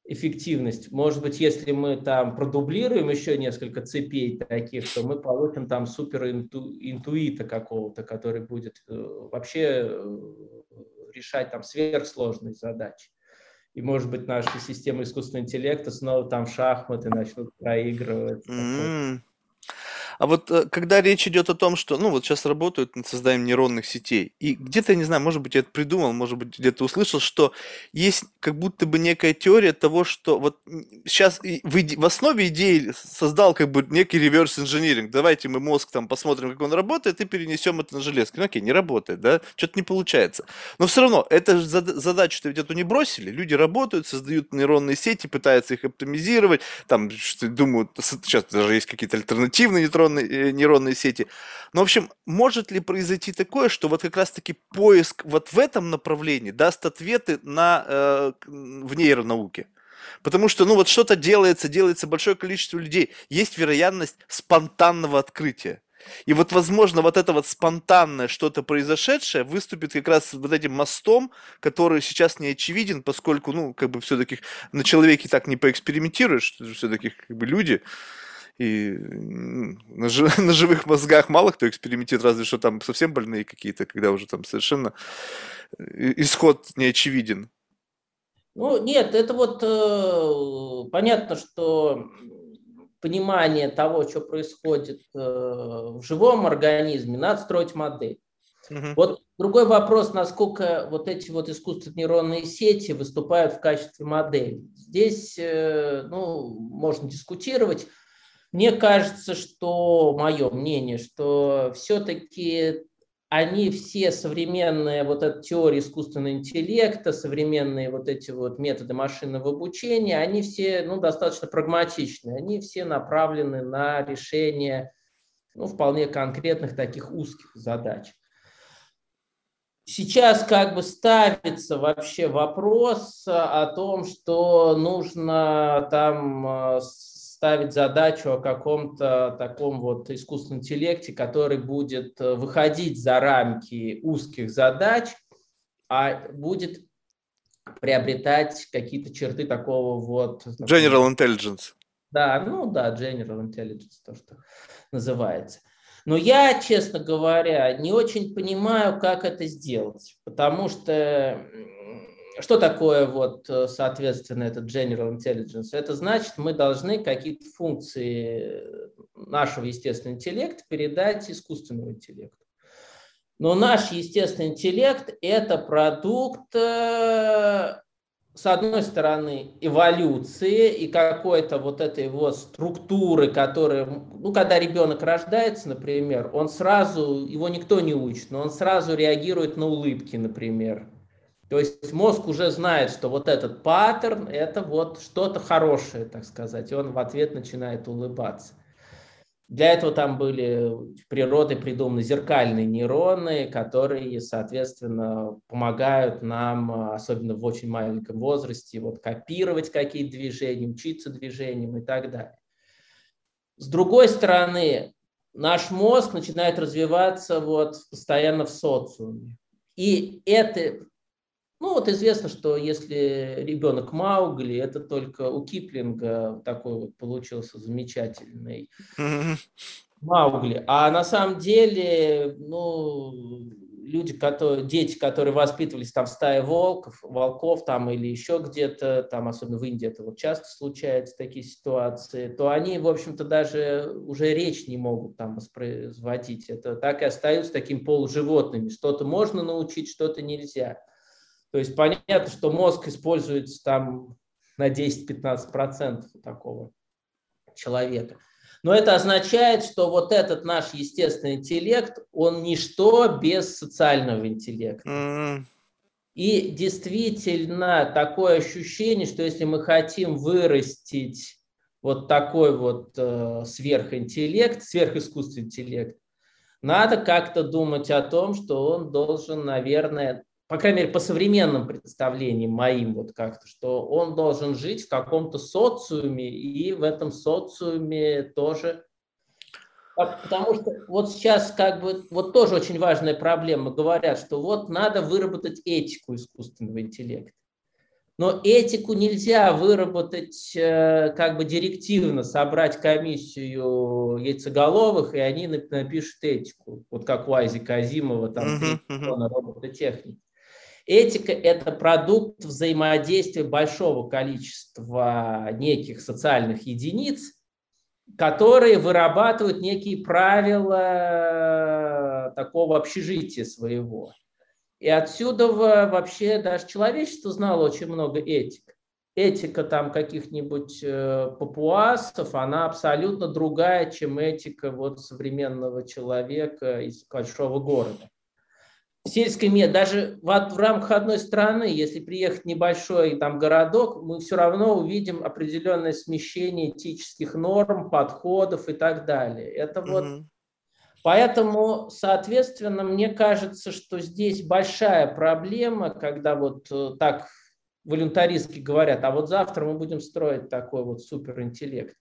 эффективность. Может быть, если мы там продублируем еще несколько цепей таких, то мы получим там супер интуита какого-то, который будет э, вообще э, решать там сверхсложные задачи. И, может быть, наши системы искусственного интеллекта снова там шахматы начнут проигрывать. Mm-hmm. А вот э, когда речь идет о том, что, ну, вот сейчас работают над созданием нейронных сетей, и где-то, я не знаю, может быть, я это придумал, может быть, где-то услышал, что есть как будто бы некая теория того, что вот сейчас в, иде- в основе идеи создал как бы некий реверс инжиниринг. Давайте мы мозг там посмотрим, как он работает, и перенесем это на железки. Ну, окей, не работает, да, что-то не получается. Но все равно, это же задачу-то ведь эту не бросили. Люди работают, создают нейронные сети, пытаются их оптимизировать, там, что, думают, сейчас даже есть какие-то альтернативные нейронные нейронные, э, нейронные сети. Но, в общем, может ли произойти такое, что вот как раз-таки поиск вот в этом направлении даст ответы на, э, в нейронауке? Потому что, ну, вот что-то делается, делается большое количество людей. Есть вероятность спонтанного открытия. И вот, возможно, вот это вот спонтанное что-то произошедшее выступит как раз вот этим мостом, который сейчас не очевиден, поскольку, ну, как бы все-таки на человеке так не поэкспериментируешь, все-таки как бы люди, и на, жи- [LAUGHS] на живых мозгах мало кто экспериментирует, разве что там совсем больные какие-то, когда уже там совершенно э, исход не очевиден. Ну, нет, это вот э, понятно, что понимание того, что происходит э, в живом организме, надо строить модель. Угу. Вот другой вопрос, насколько вот эти вот искусственные нейронные сети выступают в качестве модели. Здесь, э, ну, можно дискутировать. Мне кажется, что, мое мнение, что все-таки они все современные, вот эта теория искусственного интеллекта, современные вот эти вот методы машинного обучения, они все ну, достаточно прагматичны, они все направлены на решение ну, вполне конкретных таких узких задач. Сейчас как бы ставится вообще вопрос о том, что нужно там ставить задачу о каком-то таком вот искусственном интеллекте, который будет э, выходить за рамки узких задач, а будет приобретать какие-то черты такого вот... General Intelligence. Да, ну да, General Intelligence, то, что называется. Но я, честно говоря, не очень понимаю, как это сделать, потому что что такое вот, э, соответственно, этот General Intelligence? Это значит, мы должны какие-то функции нашего естественного интеллекта передать искусственному интеллекту. Но наш естественный интеллект – это продукт, э, с одной стороны, эволюции и какой-то вот этой вот структуры, которая, ну, когда ребенок рождается, например, он сразу, его никто не учит, но он сразу реагирует на улыбки, например. То есть мозг уже знает, что вот этот паттерн – это вот что-то хорошее, так сказать, и он в ответ начинает улыбаться. Для этого там были природой придуманы зеркальные нейроны, которые, соответственно, помогают нам, особенно в очень маленьком возрасте, вот копировать какие-то движения, учиться движениям и так далее. С другой стороны, наш мозг начинает развиваться вот постоянно в социуме. И это ну вот известно, что если ребенок Маугли, это только у Киплинга такой вот получился замечательный Маугли. А на самом деле, ну, люди, которые, дети, которые воспитывались там в стае волков, волков там или еще где-то, там особенно в Индии это вот часто случается такие ситуации, то они, в общем-то, даже уже речь не могут там воспроизводить. Это так и остаются такими полуживотными. Что-то можно научить, что-то нельзя. То есть понятно, что мозг используется там на 10-15% такого человека. Но это означает, что вот этот наш естественный интеллект, он ничто без социального интеллекта. Mm. И действительно такое ощущение, что если мы хотим вырастить вот такой вот э, сверхинтеллект, сверхискусственный интеллект, надо как-то думать о том, что он должен, наверное, по крайней мере, по современным представлениям моим, вот как-то, что он должен жить в каком-то социуме, и в этом социуме тоже Потому что вот сейчас как бы вот тоже очень важная проблема. Говорят, что вот надо выработать этику искусственного интеллекта. Но этику нельзя выработать э, как бы директивно, собрать комиссию яйцеголовых, и они напишут этику. Вот как у Айзи Казимова, там, uh-huh, uh-huh. робототехники. Этика – это продукт взаимодействия большого количества неких социальных единиц, которые вырабатывают некие правила такого общежития своего. И отсюда вообще даже человечество знало очень много этик. Этика там каких-нибудь э, папуасов, она абсолютно другая, чем этика вот современного человека из большого города сельской мед, даже в, в рамках одной страны, если приехать в небольшой там городок, мы все равно увидим определенное смещение этических норм, подходов и так далее. Это вот mm-hmm. Поэтому, соответственно, мне кажется, что здесь большая проблема, когда вот э, так волюнтаристски говорят, а вот завтра мы будем строить такой вот суперинтеллект.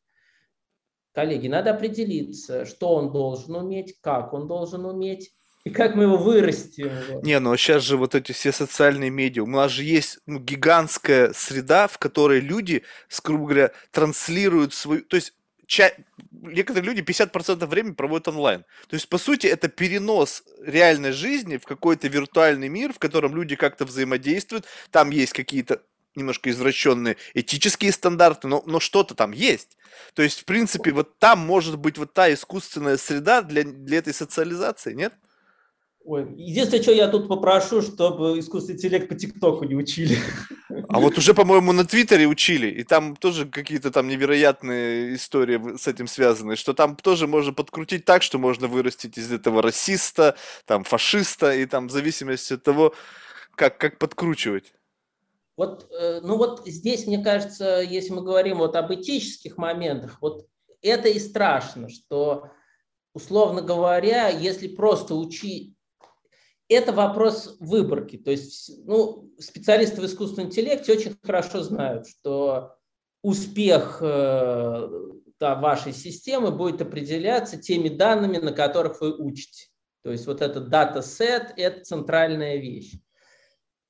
Коллеги, надо определиться, что он должен уметь, как он должен уметь, и как мы его вырастим? Не, ну сейчас же вот эти все социальные медиа. У нас же есть ну, гигантская среда, в которой люди, грубо говоря, транслируют свою... То есть ча... некоторые люди 50% времени проводят онлайн. То есть, по сути, это перенос реальной жизни в какой-то виртуальный мир, в котором люди как-то взаимодействуют. Там есть какие-то немножко извращенные этические стандарты, но, но что-то там есть. То есть, в принципе, вот там может быть вот та искусственная среда для, для этой социализации, нет? Ой, единственное, что я тут попрошу, чтобы искусственный интеллект по ТикТоку не учили. А вот уже, по-моему, на Твиттере учили, и там тоже какие-то там невероятные истории с этим связаны, что там тоже можно подкрутить так, что можно вырастить из этого расиста, там, фашиста, и там в зависимости от того, как, как подкручивать. Вот, э, ну вот здесь, мне кажется, если мы говорим вот об этических моментах, вот это и страшно, что, условно говоря, если просто учить это вопрос выборки. То есть ну, специалисты в искусственном интеллекте очень хорошо знают, что успех э, да, вашей системы будет определяться теми данными, на которых вы учите. То есть вот этот датасет – это центральная вещь.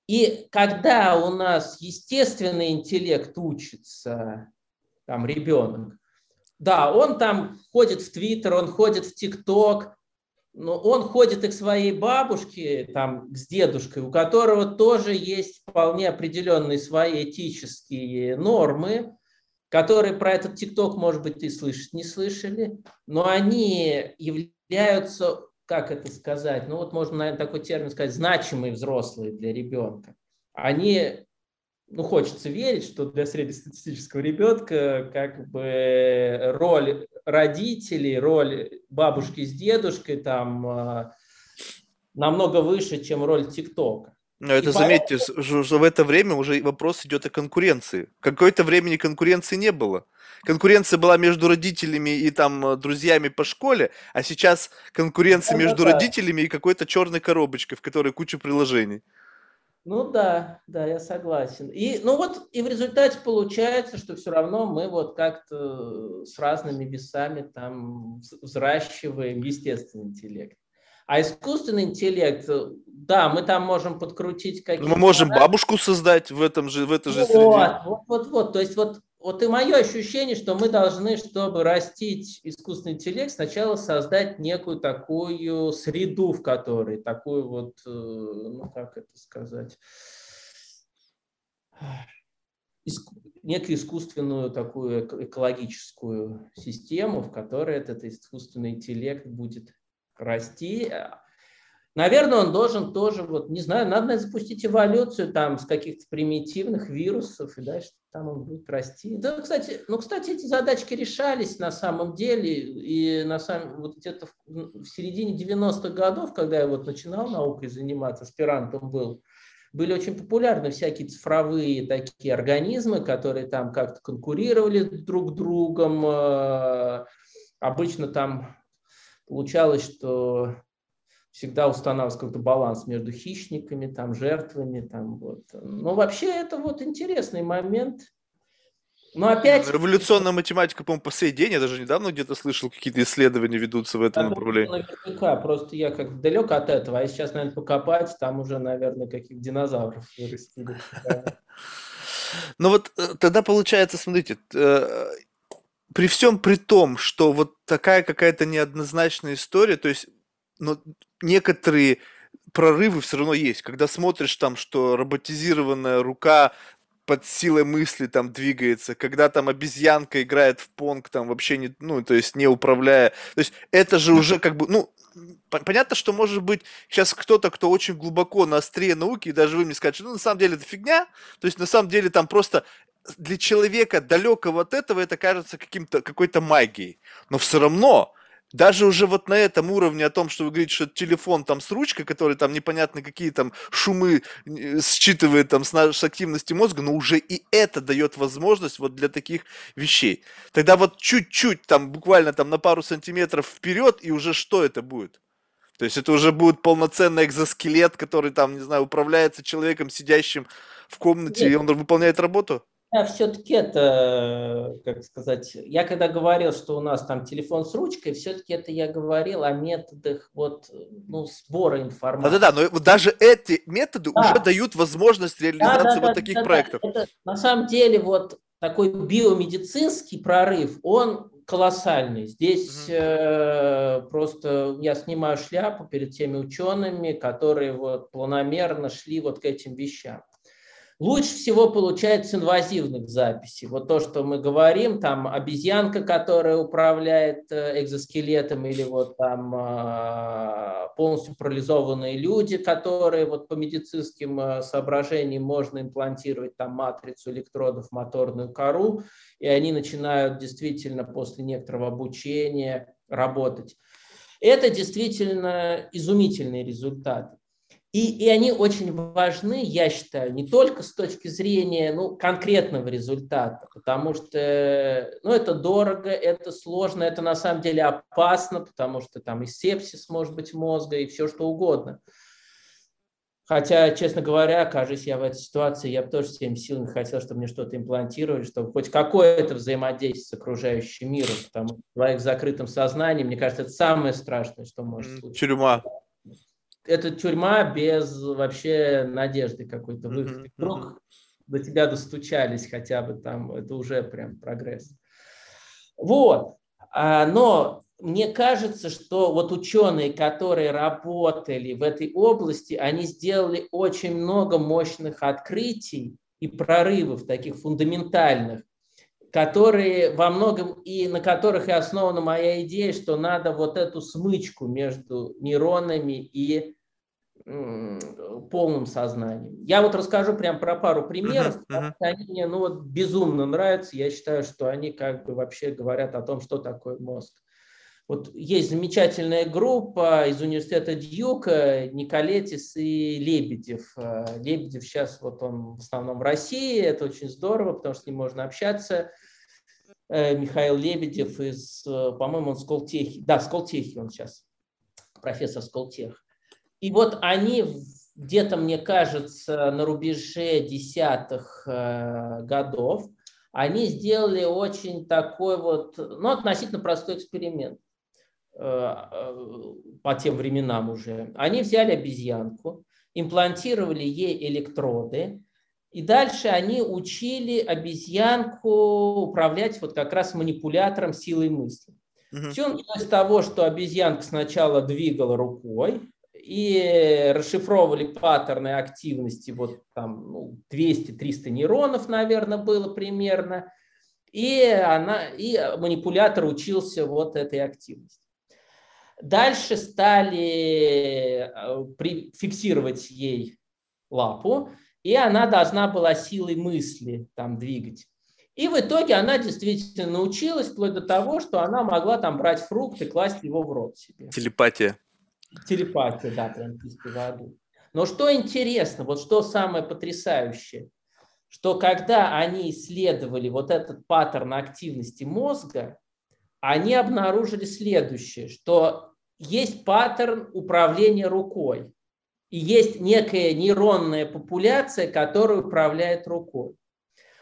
И когда у нас естественный интеллект учится, там ребенок, да, он там ходит в Твиттер, он ходит в ТикТок, но он ходит и к своей бабушке, там, с дедушкой, у которого тоже есть вполне определенные свои этические нормы, которые про этот ТикТок, может быть, и слышать не слышали, но они являются, как это сказать, ну вот можно, наверное, такой термин сказать, значимые взрослые для ребенка. Они ну, хочется верить, что для среднестатистического ребенка как бы роль родителей, роль бабушки с дедушкой там а, намного выше, чем роль ТикТока. Но это, и заметьте, поэтому... что в это время уже вопрос идет о конкуренции. Какое-то времени конкуренции не было. Конкуренция была между родителями и там друзьями по школе, а сейчас конкуренция ну, между да. родителями и какой-то черной коробочкой, в которой куча приложений. Ну да, да, я согласен. И, ну вот, и в результате получается, что все равно мы вот как-то с разными весами там взращиваем естественный интеллект. А искусственный интеллект, да, мы там можем подкрутить какие-то... Мы можем бабушку создать в этом же, в этой же среде. Вот, вот, вот, вот. То есть вот вот и мое ощущение, что мы должны, чтобы растить искусственный интеллект, сначала создать некую такую среду, в которой, такую вот, э, ну как это сказать, некую искусственную такую экологическую систему, в которой этот искусственный интеллект будет расти, Наверное, он должен тоже, вот, не знаю, надо запустить эволюцию там с каких-то примитивных вирусов, и дальше там он будет расти. Да, кстати, ну, кстати, эти задачки решались на самом деле, и на самом, вот где-то в, в середине 90-х годов, когда я вот начинал наукой заниматься, аспирантом был, были очень популярны всякие цифровые такие организмы, которые там как-то конкурировали друг с другом. Э, обычно там получалось, что всегда устанавливается какой-то баланс между хищниками, там, жертвами. Там, вот. Но вообще это вот интересный момент. Но опять... Революционная математика, по-моему, по сей день, я даже недавно где-то слышал, какие-то исследования ведутся в этом направлении. Наверняка, просто я как далек от этого, а сейчас, наверное, покопать, там уже, наверное, каких динозавров вырастили. [LAUGHS] Ну вот э, тогда получается, смотрите, э, при всем при том, что вот такая какая-то неоднозначная история, то есть но некоторые прорывы все равно есть. Когда смотришь там, что роботизированная рука под силой мысли там двигается, когда там обезьянка играет в понг, там вообще не, ну, то есть не управляя. То есть это же уже как бы, ну, понятно, что может быть сейчас кто-то, кто очень глубоко на острие науки, и даже вы мне скажете, ну, на самом деле это фигня, то есть на самом деле там просто для человека далекого от этого это кажется каким-то, какой-то магией. Но все равно даже уже вот на этом уровне о том, что вы говорите, что телефон там с ручкой, который там непонятно какие там шумы э, считывает там с, с активности мозга, но уже и это дает возможность вот для таких вещей. Тогда вот чуть-чуть там буквально там на пару сантиметров вперед и уже что это будет? То есть это уже будет полноценный экзоскелет, который там, не знаю, управляется человеком, сидящим в комнате, Нет. и он выполняет работу? Да, все-таки это, как сказать, я когда говорил, что у нас там телефон с ручкой, все-таки это я говорил о методах вот, ну, сбора информации. Да-да-да, но даже эти методы да. уже дают возможность реализации да, да, вот да, таких да, проектов. Это, на самом деле вот такой биомедицинский прорыв, он колоссальный. Здесь угу. э, просто я снимаю шляпу перед теми учеными, которые вот планомерно шли вот к этим вещам. Лучше всего получается инвазивных записей. Вот то, что мы говорим, там обезьянка, которая управляет э, экзоскелетом, или вот там а, полностью парализованные люди, которые вот по медицинским э, соображениям можно имплантировать там матрицу электродов, моторную кору, и они начинают действительно после некоторого обучения работать. Это действительно изумительные результаты. И, и они очень важны, я считаю, не только с точки зрения ну, конкретного результата, потому что ну, это дорого, это сложно, это на самом деле опасно, потому что там и сепсис может быть мозга, и все что угодно. Хотя, честно говоря, кажется, я в этой ситуации, я бы тоже всеми силами хотел, чтобы мне что-то имплантировали, чтобы хоть какое-то взаимодействие с окружающим миром, потому что человек с закрытым сознанием, мне кажется, это самое страшное, что может случиться. Тюрьма это тюрьма без вообще надежды какой-то выхода. Вдруг до тебя достучались хотя бы там, это уже прям прогресс. Вот. А, но мне кажется, что вот ученые, которые работали в этой области, они сделали очень много мощных открытий и прорывов таких фундаментальных, которые во многом и на которых и основана моя идея, что надо вот эту смычку между нейронами и полным сознанием. Я вот расскажу прям про пару примеров, uh-huh, uh-huh. они мне ну, вот, безумно нравятся. Я считаю, что они как бы вообще говорят о том, что такое мозг. Вот есть замечательная группа из университета Дьюка, Николетис и Лебедев. Лебедев сейчас вот он в основном в России, это очень здорово, потому что с ним можно общаться. Э, Михаил Лебедев из, э, по-моему, он с Колтехи. Да, с Колтехи он сейчас, профессор Сколтех. И вот они где-то, мне кажется, на рубеже десятых э, годов, они сделали очень такой вот, ну, относительно простой эксперимент по тем временам уже. Они взяли обезьянку, имплантировали ей электроды, и дальше они учили обезьянку управлять вот как раз манипулятором силой мысли. Угу. Все началось с того, что обезьянка сначала двигала рукой и расшифровывали паттерны активности, вот там ну, 200-300 нейронов, наверное, было примерно, и, она, и манипулятор учился вот этой активности. Дальше стали э, фиксировать ей лапу, и она должна была силой мысли там двигать. И в итоге она действительно научилась вплоть до того, что она могла там брать фрукт и класть его в рот себе. Телепатия. Телепатия, да, прям в воду. Но что интересно, вот что самое потрясающее, что когда они исследовали вот этот паттерн активности мозга, они обнаружили следующее, что есть паттерн управления рукой. И есть некая нейронная популяция, которая управляет рукой.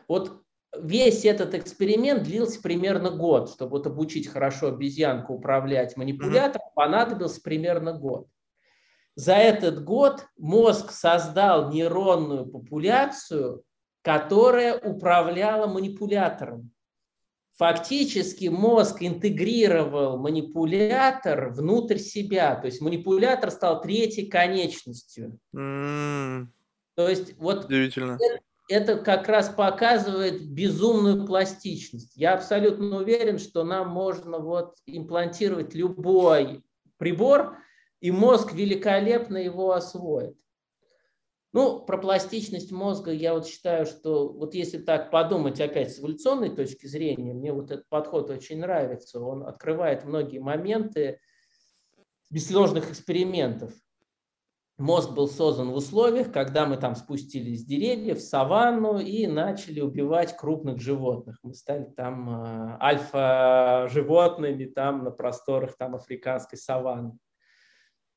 Вот весь этот эксперимент длился примерно год. Чтобы вот обучить хорошо обезьянку управлять манипулятором, понадобился примерно год. За этот год мозг создал нейронную популяцию, которая управляла манипулятором. Фактически мозг интегрировал манипулятор внутрь себя, то есть манипулятор стал третьей конечностью. Mm. То есть вот. Это, это как раз показывает безумную пластичность. Я абсолютно уверен, что нам можно вот имплантировать любой прибор, и мозг великолепно его освоит. Ну, про пластичность мозга я вот считаю, что вот если так подумать опять с эволюционной точки зрения, мне вот этот подход очень нравится. Он открывает многие моменты без сложных экспериментов. Мозг был создан в условиях, когда мы там спустились с деревьев в саванну и начали убивать крупных животных. Мы стали там э, альфа-животными там на просторах там африканской саванны.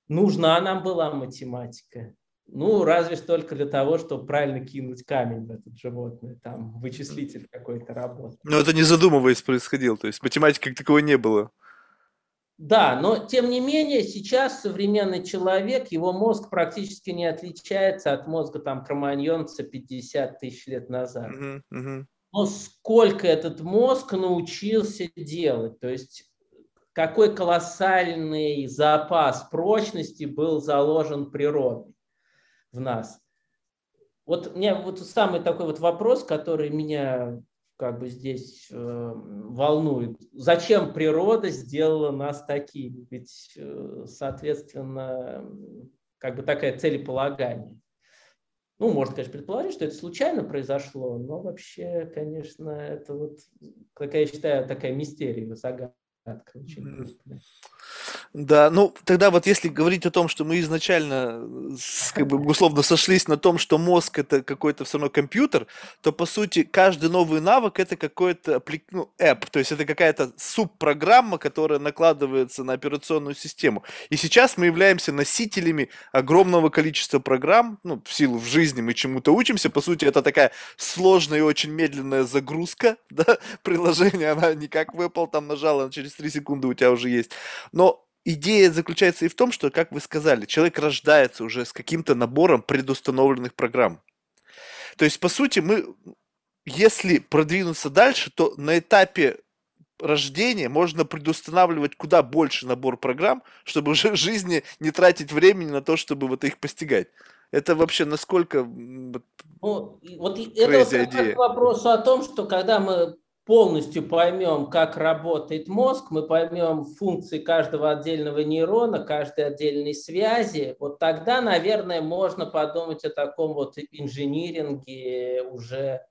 Нужна нам была математика. Ну, разве что только для того, чтобы правильно кинуть камень в этот животное, там вычислитель какой-то работает. Но это не задумываясь происходило, то есть математики как таковой не было. Да, но тем не менее сейчас современный человек, его мозг практически не отличается от мозга там кроманьонца 50 тысяч лет назад. Uh-huh, uh-huh. Но сколько этот мозг научился делать, то есть какой колоссальный запас прочности был заложен природой в нас. вот у меня вот самый такой вот вопрос, который меня как бы здесь э, волнует. Зачем природа сделала нас такими? Ведь, э, соответственно, как бы такая целеполагание. Ну, можно, конечно, предположить, что это случайно произошло, но вообще, конечно, это вот, как я считаю, такая мистерия, загадка очень. Да, ну тогда вот если говорить о том, что мы изначально как бы условно сошлись на том, что мозг это какой-то все равно компьютер, то по сути каждый новый навык это какой-то ну, app, то есть это какая-то субпрограмма, которая накладывается на операционную систему. И сейчас мы являемся носителями огромного количества программ, ну в силу в жизни мы чему-то учимся, по сути это такая сложная и очень медленная загрузка, [LAUGHS] да, приложения, она не как в Apple там нажала, через 3 секунды у тебя уже есть. Но идея заключается и в том, что, как вы сказали, человек рождается уже с каким-то набором предустановленных программ. То есть, по сути, мы, если продвинуться дальше, то на этапе рождения можно предустанавливать куда больше набор программ, чтобы уже в жизни не тратить времени на то, чтобы вот их постигать. Это вообще насколько ну, вот это вот вопрос о том, что когда мы полностью поймем, как работает мозг, мы поймем функции каждого отдельного нейрона, каждой отдельной связи, вот тогда, наверное, можно подумать о таком вот инжиниринге уже.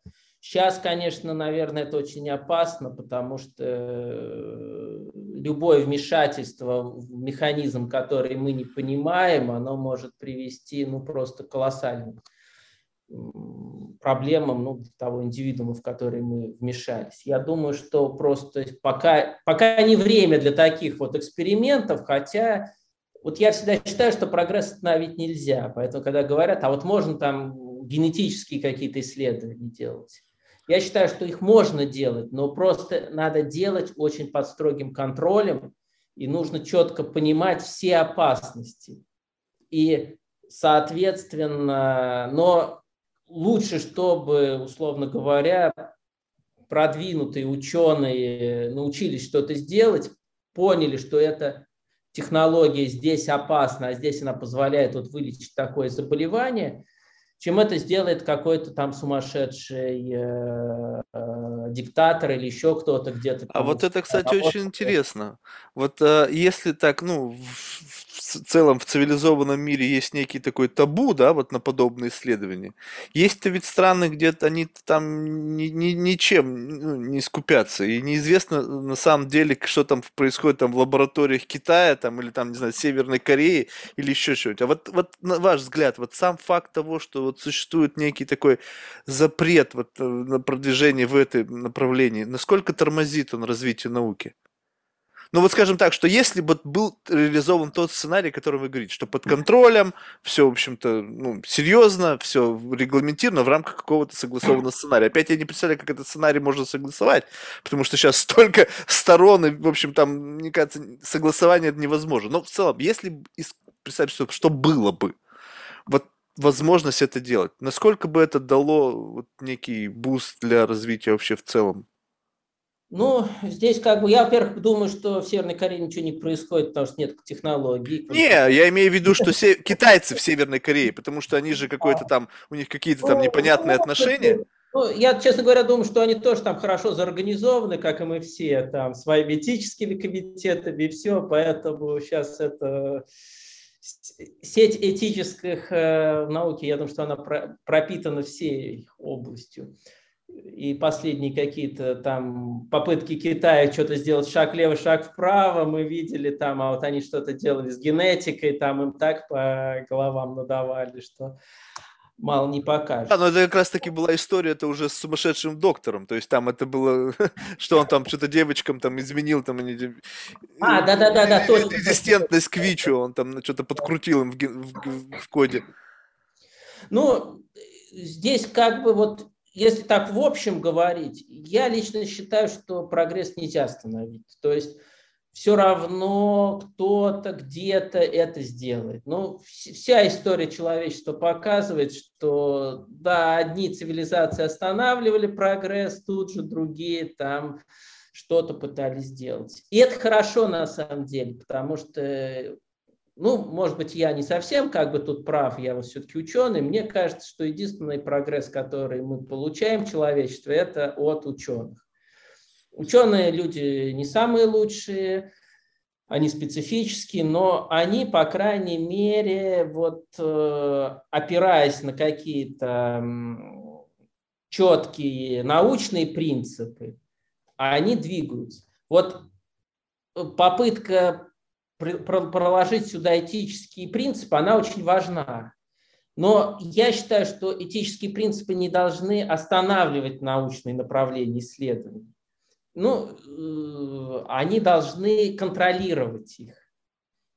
Сейчас, конечно, наверное, это очень опасно, потому что э, любое вмешательство в механизм, который мы не понимаем, оно может привести ну, просто колоссальным проблемам ну, того индивидуума, в который мы вмешались. Я думаю, что просто пока, пока не время для таких вот экспериментов, хотя вот я всегда считаю, что прогресс остановить нельзя. Поэтому, когда говорят, а вот можно там генетические какие-то исследования делать, я считаю, что их можно делать, но просто надо делать очень под строгим контролем, и нужно четко понимать все опасности. И, соответственно, но лучше, чтобы, условно говоря, продвинутые ученые научились что-то сделать, поняли, что эта технология здесь опасна, а здесь она позволяет вот вылечить такое заболевание, чем это сделает какой-то там сумасшедший э, э, диктатор или еще кто-то где-то. А вот это, кстати, очень интересно. Вот э, если так, ну, в целом в цивилизованном мире есть некий такой табу, да, вот на подобные исследования. Есть-то ведь страны, где они там ни, ни, ничем ну, не скупятся, и неизвестно на самом деле, что там происходит там в лабораториях Китая, там, или там, не знаю, Северной Кореи, или еще что-нибудь. А вот, вот на ваш взгляд, вот сам факт того, что вот существует некий такой запрет вот э, на продвижение в этом направлении, насколько тормозит он развитие науки? Ну вот скажем так, что если бы был реализован тот сценарий, который вы говорите, что под контролем, все, в общем-то, ну, серьезно, все регламентировано в рамках какого-то согласованного [CLEARS THROAT] сценария. Опять я не представляю, как этот сценарий можно согласовать, потому что сейчас столько [LAUGHS] сторон, и, в общем, там, мне кажется, согласование это невозможно. Но в целом, если представить, что, что было бы, вот возможность это делать, насколько бы это дало вот некий boost для развития вообще в целом? Ну, здесь как бы, я, во-первых, думаю, что в Северной Корее ничего не происходит, потому что нет технологий. Не, я имею в виду, что се... китайцы в Северной Корее, потому что они же какой-то там, у них какие-то там ну, непонятные ну, отношения. Ну, я, честно говоря, думаю, что они тоже там хорошо заорганизованы, как и мы все, там, своими этическими комитетами и все, поэтому сейчас это сеть этических э, в науке, я думаю, что она пропитана всей областью и последние какие-то там попытки Китая что-то сделать шаг влево, шаг вправо, мы видели там, а вот они что-то делали с генетикой, там им так по головам надавали, что мало не покажешь. Да, но это как раз-таки была история, это уже с сумасшедшим доктором, то есть там это было, [LAUGHS] что он там что-то девочкам там изменил, там они... А, да-да-да, точно. Резистентность к ВИЧу, он там что-то подкрутил им в коде. Ну, здесь как бы вот если так в общем говорить, я лично считаю, что прогресс нельзя остановить. То есть все равно кто-то где-то это сделает. Ну, вся история человечества показывает, что да, одни цивилизации останавливали прогресс, тут же другие там что-то пытались сделать. И это хорошо на самом деле, потому что ну, может быть, я не совсем как бы тут прав, я вот все-таки ученый, мне кажется, что единственный прогресс, который мы получаем в человечестве, это от ученых. Ученые люди не самые лучшие, они специфические, но они, по крайней мере, вот э, опираясь на какие-то четкие научные принципы, они двигаются. Вот э, попытка проложить сюда этические принципы, она очень важна. Но я считаю, что этические принципы не должны останавливать научные направления исследований. Ну, э, они должны контролировать их.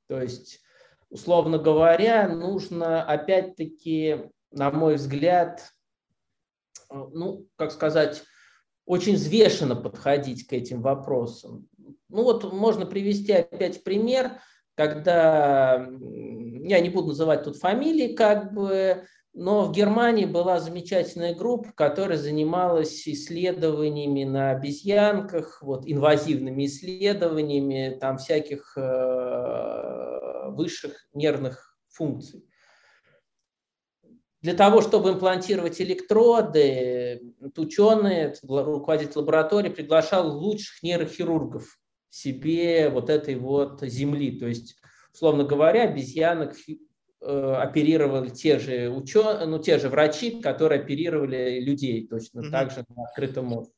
То есть, условно говоря, нужно опять-таки, на мой взгляд, э, ну, как сказать, очень взвешенно подходить к этим вопросам. Ну вот можно привести опять пример, когда, я не буду называть тут фамилии, как бы, но в Германии была замечательная группа, которая занималась исследованиями на обезьянках, вот, инвазивными исследованиями там всяких э, высших нервных функций. Для того, чтобы имплантировать электроды, ученые, руководитель лаборатории приглашал лучших нейрохирургов себе вот этой вот земли. То есть, условно говоря, обезьянок э, оперировали те же ученые, ну, те же врачи, которые оперировали людей точно mm-hmm. так же на открытом мозге.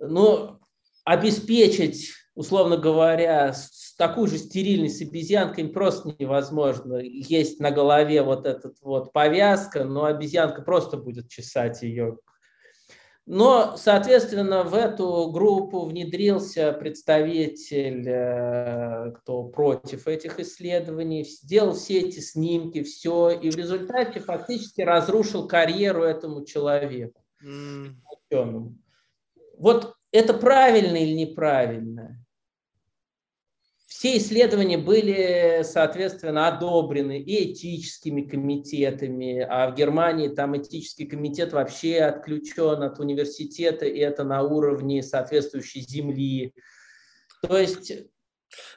Но обеспечить, условно говоря, такую же стерильность обезьянками просто невозможно. Есть на голове вот этот вот повязка, но обезьянка просто будет чесать ее. Но, соответственно, в эту группу внедрился представитель, э, кто против этих исследований, сделал все эти снимки, все, и в результате фактически разрушил карьеру этому человеку. Mm. Вот это правильно или неправильно? Все исследования были, соответственно, одобрены и этическими комитетами, а в Германии там этический комитет вообще отключен от университета, и это на уровне соответствующей земли. То есть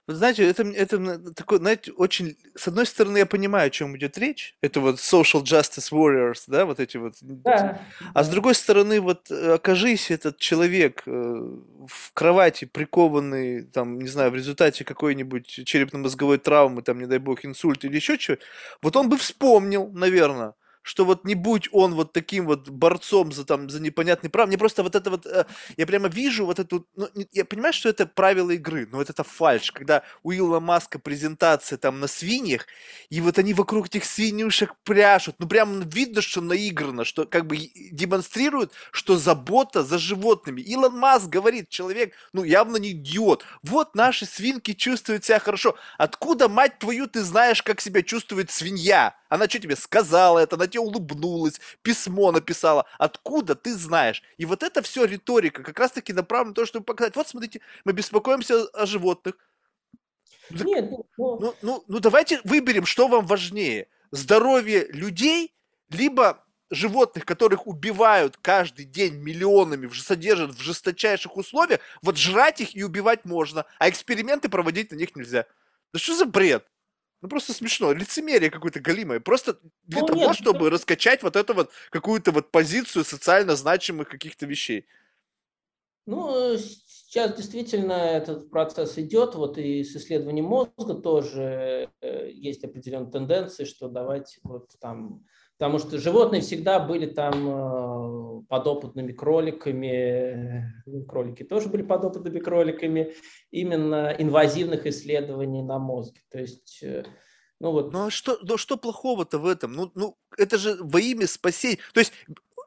вы знаете, это, это такой, знаете, очень... С одной стороны, я понимаю, о чем идет речь. Это вот social justice warriors, да, вот эти вот... Да. А с другой стороны, вот э, окажись этот человек э, в кровати, прикованный, там, не знаю, в результате какой-нибудь черепно-мозговой травмы, там, не дай бог, инсульт или еще чего, вот он бы вспомнил, наверное, что вот не будь он вот таким вот борцом за там за непонятный прав, мне просто вот это вот, э, я прямо вижу вот эту, ну, я понимаю, что это правила игры, но вот это фальш, когда у Илона Маска презентация там на свиньях, и вот они вокруг этих свинюшек пляшут, ну прям видно, что наиграно, что как бы демонстрируют, что забота за животными. Илон Маск говорит, человек, ну явно не идиот, вот наши свинки чувствуют себя хорошо. Откуда, мать твою, ты знаешь, как себя чувствует свинья? Она что тебе сказала это? Она улыбнулась, письмо написала. Откуда ты знаешь? И вот это все риторика, как раз-таки направлена на то, чтобы показать, вот смотрите, мы беспокоимся о животных. Нет, ну, ну, ну, ну давайте выберем, что вам важнее. Здоровье людей, либо животных, которых убивают каждый день миллионами, содержат в жесточайших условиях, вот жрать их и убивать можно, а эксперименты проводить на них нельзя. Да что за бред? Ну просто смешно, лицемерие какое-то галимое. Просто для ну, того, нет, чтобы нет. раскачать вот эту вот какую-то вот позицию социально значимых каких-то вещей. Ну, сейчас действительно этот процесс идет, вот и с исследованием мозга тоже э, есть определенные тенденции, что давайте вот там потому что животные всегда были там э, подопытными кроликами, ну, кролики тоже были подопытными кроликами, именно инвазивных исследований на мозге. То есть э, ну вот. Ну а что, ну что плохого-то в этом? Ну, ну это же во имя спасения. То есть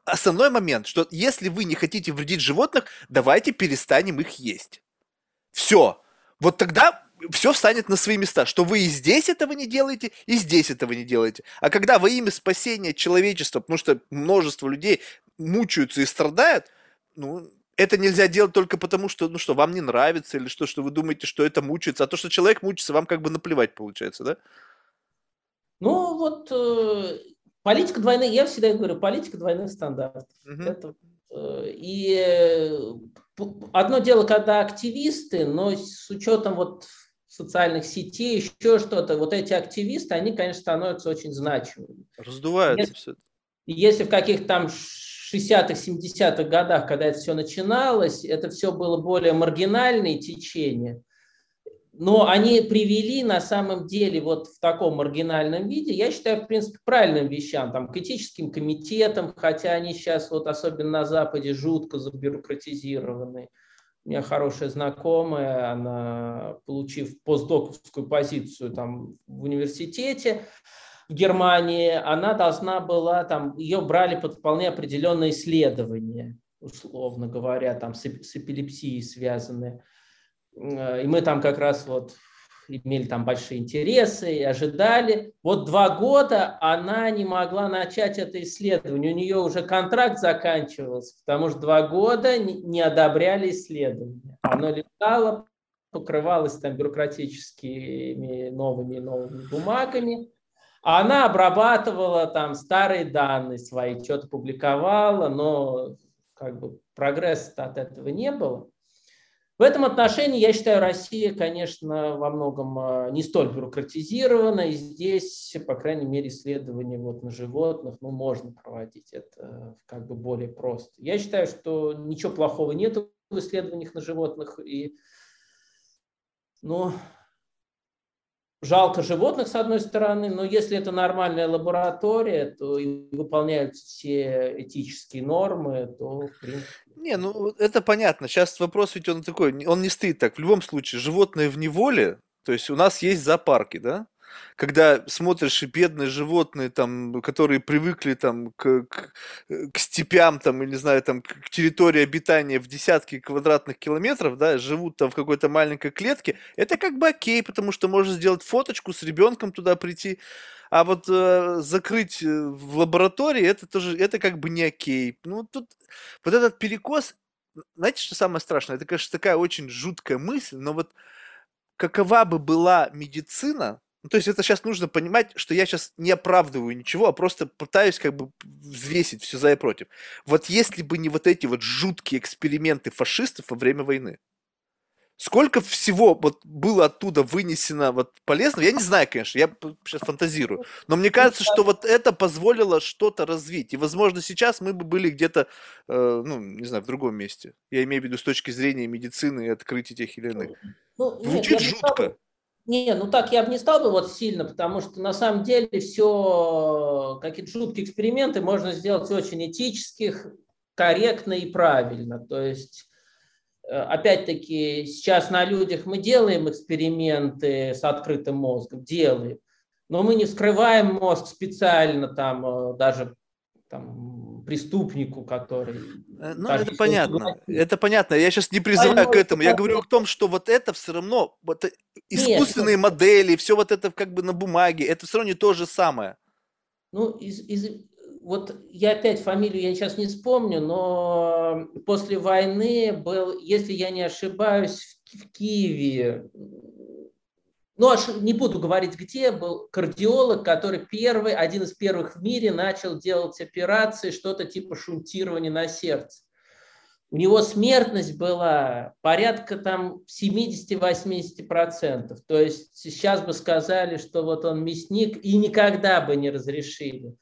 основной момент, что если вы не хотите вредить животных, давайте перестанем их есть. Все. Вот тогда все встанет на свои места, что вы и здесь этого не делаете, и здесь этого не делаете. А когда во имя спасения человечества, потому что множество людей мучаются и страдают, ну, это нельзя делать только потому, что, ну что, вам не нравится, или что, что вы думаете, что это мучается, а то, что человек мучится, вам как бы наплевать получается, да? Ну, вот э, политика двойных, я всегда говорю, политика двойных стандартов. Угу. Это, э, и э, одно дело, когда активисты, но с учетом вот социальных сетей, еще что-то, вот эти активисты, они, конечно, становятся очень значимыми. Раздуваются если, все. Если в каких-то там 60-х, 70-х годах, когда это все начиналось, это все было более маргинальные течения, но они привели на самом деле вот в таком маргинальном виде, я считаю, в принципе, правильным вещам, там, к этическим комитетам, хотя они сейчас вот особенно на Западе жутко забюрократизированы. У меня хорошая знакомая, она, получив постдоковскую позицию там в университете, в Германии, она должна была, там, ее брали под вполне определенные исследования, условно говоря, там, с, с эпилепсией связанные. Э, и мы там как раз вот имели там большие интересы и ожидали. Вот два года она не могла начать это исследование. У нее уже контракт заканчивался, потому что два года не одобряли исследование. Оно летало, покрывалось там бюрократическими новыми новыми бумагами. А она обрабатывала там старые данные свои, что-то публиковала, но как бы прогресса от этого не было. В этом отношении, я считаю, Россия, конечно, во многом а, не столь бюрократизирована, и здесь, по крайней мере, исследования вот на животных ну, можно проводить, это как бы более просто. Я считаю, что ничего плохого нет в исследованиях на животных, и ну, жалко животных, с одной стороны, но если это нормальная лаборатория, то и выполняются все этические нормы, то, в принципе... Не, ну это понятно. Сейчас вопрос ведь он такой, он не стоит так. В любом случае, животное в неволе, то есть у нас есть зоопарки, да? Когда смотришь и бедные животные, там, которые привыкли там, к, к, к степям, там, или, не знаю, там, к территории обитания в десятки квадратных километров, да, живут там в какой-то маленькой клетке, это как бы окей, потому что можно сделать фоточку с ребенком туда прийти, а вот э, закрыть э, в лаборатории, это тоже, это как бы не окей. Ну, тут вот этот перекос, знаете, что самое страшное? Это, конечно, такая очень жуткая мысль, но вот какова бы была медицина, ну, то есть это сейчас нужно понимать, что я сейчас не оправдываю ничего, а просто пытаюсь как бы взвесить все за и против. Вот если бы не вот эти вот жуткие эксперименты фашистов во время войны, сколько всего вот было оттуда вынесено вот полезного, я не знаю, конечно, я сейчас фантазирую, но мне кажется, что вот это позволило что-то развить, и, возможно, сейчас мы бы были где-то, э, ну, не знаю, в другом месте. Я имею в виду с точки зрения медицины и открытия тех или иных. Ну, Звучит нет, жутко. Не, ну так я бы не стал бы вот сильно, потому что на самом деле все, какие-то жуткие эксперименты можно сделать очень этических, корректно и правильно. То есть, э, опять-таки, сейчас на людях мы делаем эксперименты с открытым мозгом, делаем, но мы не вскрываем мозг специально, там, э, даже там, преступнику, который... Э, ну, это понятно. Это понятно. Я сейчас не призываю к этому. Я говорю о том, что вот это все равно, вот искусственные Нет, модели, все вот это как бы на бумаге, это все равно не то же самое. Ну, из, из, вот я опять фамилию я сейчас не вспомню, но после войны был, если я не ошибаюсь, в, в Киеве ну, аж не буду говорить, где был кардиолог, который первый, один из первых в мире начал делать операции, что-то типа шунтирования на сердце. У него смертность была порядка там 70-80%. То есть сейчас бы сказали, что вот он мясник, и никогда бы не разрешили.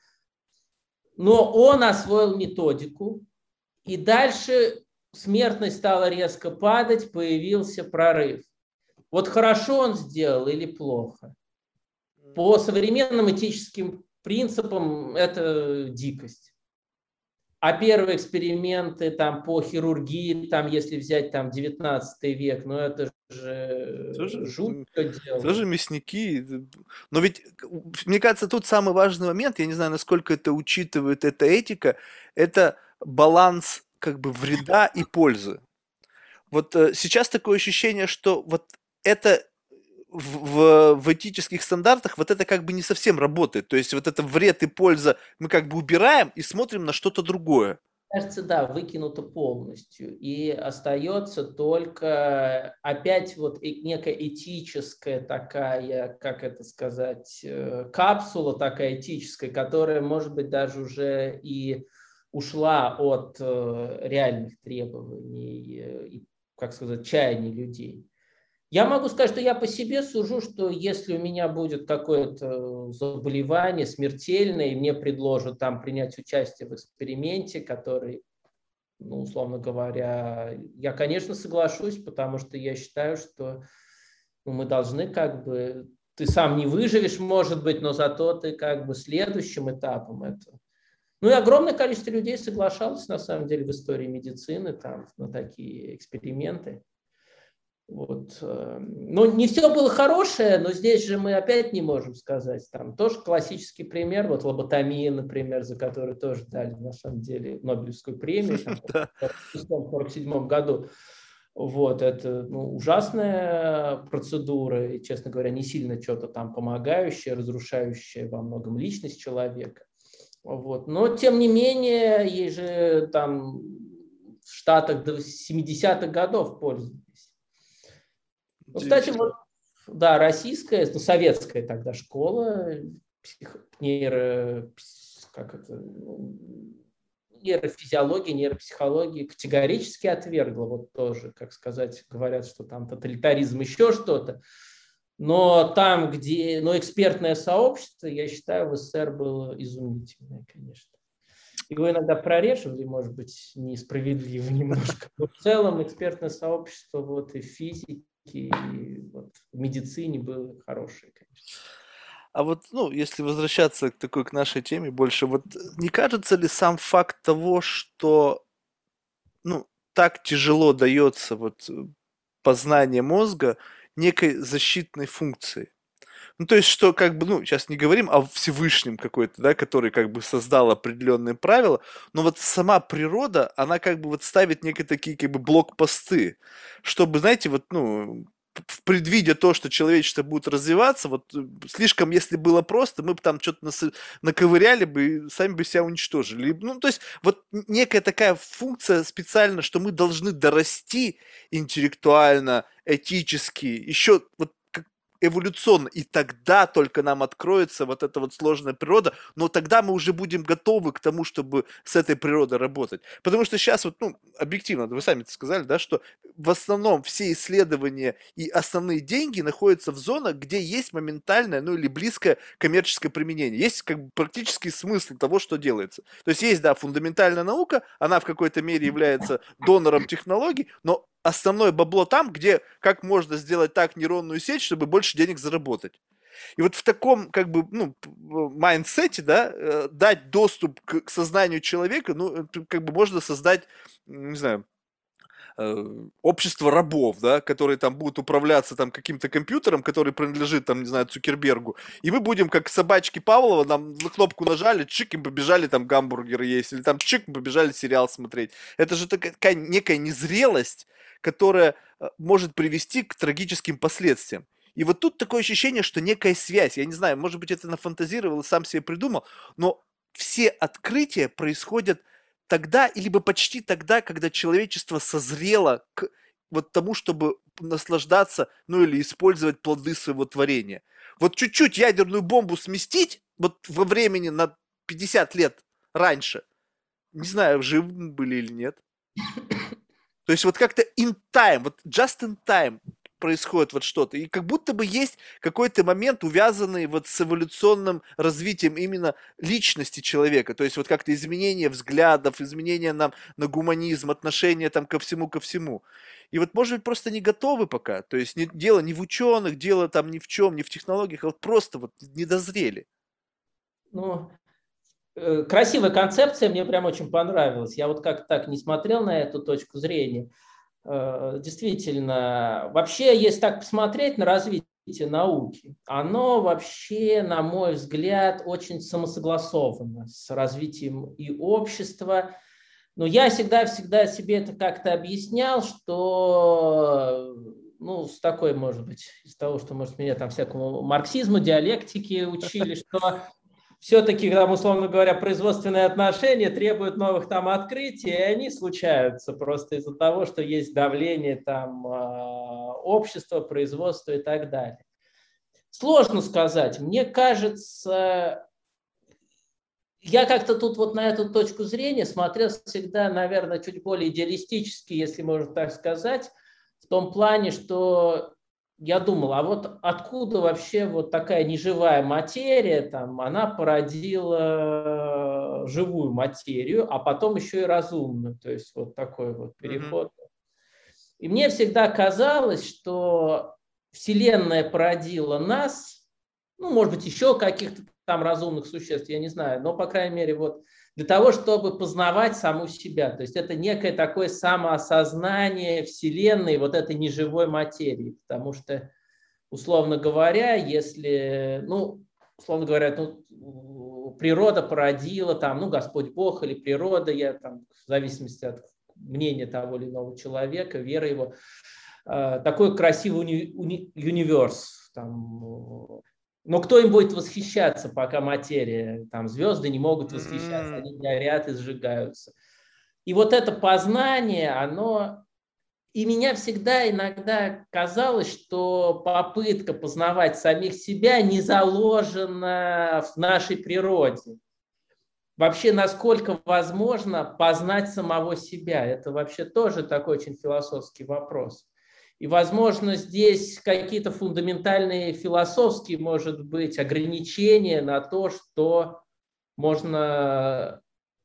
Но он освоил методику, и дальше смертность стала резко падать, появился прорыв. Вот хорошо он сделал или плохо? По современным этическим принципам это дикость. А первые эксперименты там по хирургии, там если взять там 19 век, ну это же тоже, жутко дело. Тоже мясники. Но ведь, мне кажется, тут самый важный момент, я не знаю, насколько это учитывает эта этика, это баланс как бы вреда и пользы. Вот э, сейчас такое ощущение, что вот это в, в, этических стандартах вот это как бы не совсем работает. То есть вот это вред и польза мы как бы убираем и смотрим на что-то другое. Кажется, да, выкинуто полностью. И остается только опять вот некая этическая такая, как это сказать, э, капсула такая этическая, которая, может быть, даже уже и ушла от э, реальных требований э, и, как сказать, чаяний людей. Я могу сказать, что я по себе сужу, что если у меня будет какое-то заболевание смертельное, и мне предложат там принять участие в эксперименте, который, ну, условно говоря, я, конечно, соглашусь, потому что я считаю, что ну, мы должны как бы... Ты сам не выживешь, может быть, но зато ты как бы следующим этапом это. Ну и огромное количество людей соглашалось, на самом деле, в истории медицины там, на такие эксперименты. Вот. Э, но не все было хорошее, но здесь же мы опять не можем сказать. Там тоже классический пример, вот лоботомия, например, за которую тоже дали на самом деле Нобелевскую премию там, [LAUGHS] в 1947 году. Вот, это ну, ужасная процедура, и, честно говоря, не сильно что-то там помогающая, разрушающая во многом личность человека. Вот. Но, тем не менее, ей же там в Штатах до 70-х годов пользовались. Ну, кстати, вот, да, российская, ну, советская тогда школа псих, нейро, как это, ну, нейрофизиологии, нейропсихологии категорически отвергла. Вот тоже, как сказать, говорят, что там тоталитаризм, еще что-то. Но там, где, но экспертное сообщество, я считаю, в СССР было изумительное, конечно. Его иногда прореживали, может быть, несправедливо [LAUGHS] немножко. Но в целом экспертное сообщество вот и физики, и вот в медицине было хорошее, конечно. А вот, ну, если возвращаться к такой, к нашей теме больше, вот не кажется ли сам факт того, что, ну, так тяжело дается вот э, познание мозга некой защитной функции? Ну, то есть, что как бы, ну, сейчас не говорим о Всевышнем какой-то, да, который как бы создал определенные правила, но вот сама природа, она как бы вот ставит некие такие как бы блокпосты, чтобы, знаете, вот, ну, предвидя то, что человечество будет развиваться, вот э, слишком, если было просто, мы бы там что-то нас, наковыряли бы и сами бы себя уничтожили. Ну, то есть вот некая такая функция специально, что мы должны дорасти интеллектуально, этически, еще вот эволюционно, и тогда только нам откроется вот эта вот сложная природа, но тогда мы уже будем готовы к тому, чтобы с этой природой работать. Потому что сейчас вот, ну, объективно, вы сами это сказали, да, что в основном все исследования и основные деньги находятся в зонах, где есть моментальное, ну, или близкое коммерческое применение. Есть как бы практический смысл того, что делается. То есть есть, да, фундаментальная наука, она в какой-то мере является донором технологий, но основное бабло там, где как можно сделать так нейронную сеть, чтобы больше денег заработать. И вот в таком, как бы, ну, mindset е, да, э, дать доступ к, к сознанию человека, ну, как бы можно создать, не знаю, э, общество рабов, да, которые там будут управляться там каким-то компьютером, который принадлежит там, не знаю, Цукербергу, и мы будем как собачки Павлова, нам на кнопку нажали, чик, и побежали там гамбургеры есть, или там чик, побежали сериал смотреть. Это же такая некая незрелость, которая э, может привести к трагическим последствиям. И вот тут такое ощущение, что некая связь, я не знаю, может быть, это нафантазировал сам себе придумал, но все открытия происходят тогда, либо почти тогда, когда человечество созрело к вот тому, чтобы наслаждаться, ну или использовать плоды своего творения. Вот чуть-чуть ядерную бомбу сместить, вот во времени на 50 лет раньше, не знаю, живы были или нет. То есть вот как-то in time, вот just in time происходит вот что-то. И как будто бы есть какой-то момент, увязанный вот с эволюционным развитием именно личности человека. То есть вот как-то изменение взглядов, изменение нам на гуманизм, отношение там ко всему, ко всему. И вот, может быть, просто не готовы пока. То есть не, дело не в ученых, дело там ни в чем, не в технологиях, а вот просто вот не дозрели. Ну, Э, красивая концепция, мне прям очень понравилась. Я вот как так не смотрел на эту точку зрения. Э, действительно, вообще, если так посмотреть на развитие науки, оно вообще, на мой взгляд, очень самосогласовано с развитием и общества. Но я всегда-всегда себе это как-то объяснял, что ну, с такой, может быть, из того, что, может, меня там всякому марксизму, диалектики учили, что все-таки, там, условно говоря, производственные отношения требуют новых там открытий, и они случаются просто из-за того, что есть давление там а, общества, производства и так далее. Сложно сказать. Мне кажется, я как-то тут вот на эту точку зрения смотрел всегда, наверное, чуть более идеалистически, если можно так сказать, в том плане, что я думал, а вот откуда вообще вот такая неживая материя, там, она породила живую материю, а потом еще и разумную, то есть вот такой вот переход. Mm-hmm. И мне всегда казалось, что Вселенная породила нас, ну, может быть, еще каких-то там разумных существ, я не знаю, но, по крайней мере, вот для того, чтобы познавать саму себя. То есть это некое такое самоосознание Вселенной, вот этой неживой материи. Потому что, условно говоря, если, ну, условно говоря, ну, природа породила, там, ну, Господь Бог или природа, я там, в зависимости от мнения того или иного человека, веры его, э, такой красивый уни, уни, универс, там, но кто им будет восхищаться, пока материя, там звезды не могут восхищаться, они горят и сжигаются. И вот это познание, оно... И меня всегда иногда казалось, что попытка познавать самих себя не заложена в нашей природе. Вообще, насколько возможно познать самого себя? Это вообще тоже такой очень философский вопрос. И, возможно, здесь какие-то фундаментальные философские, может быть, ограничения на то, что можно,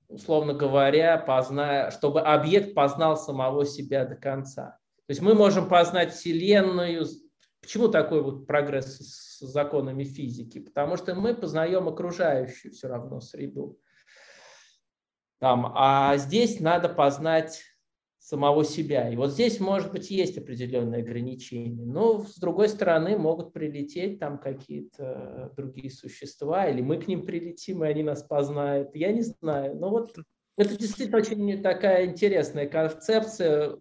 условно говоря, позна... чтобы объект познал самого себя до конца. То есть мы можем познать Вселенную. Почему такой вот прогресс с законами физики? Потому что мы познаем окружающую все равно среду. Там, а здесь надо познать самого себя. И вот здесь, может быть, есть определенные ограничения. Но, с другой стороны, могут прилететь там какие-то другие существа, или мы к ним прилетим, и они нас познают. Я не знаю. Но вот это действительно очень такая интересная концепция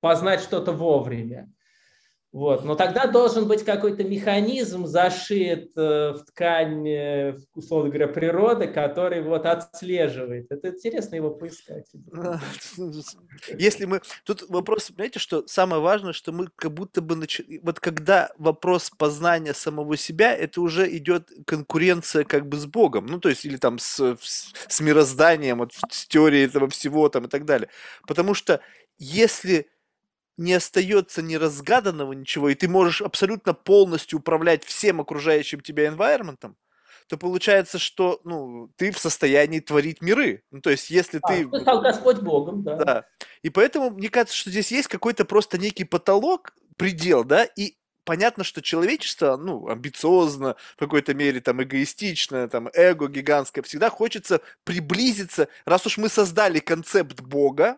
познать что-то вовремя. Вот. Но тогда должен быть какой-то механизм зашит э, в ткань, э, условно говоря, природы, который вот отслеживает. Это интересно его поискать. [LAUGHS] Если мы... Тут вопрос, понимаете, что самое важное, что мы как будто бы... Нач... Вот когда вопрос познания самого себя, это уже идет конкуренция как бы с Богом. Ну, то есть, или там с, с мирозданием, вот, с теорией этого всего там и так далее. Потому что если не остается неразгаданного ничего, и ты можешь абсолютно полностью управлять всем окружающим тебя environment, то получается, что ну, ты в состоянии творить миры. Ну, то есть, если а, ты... Ты стал Господь Богом, да. Да. И поэтому мне кажется, что здесь есть какой-то просто некий потолок, предел, да, и понятно, что человечество, ну, амбициозно, в какой-то мере там эгоистично, там эго гигантское, всегда хочется приблизиться, раз уж мы создали концепт Бога,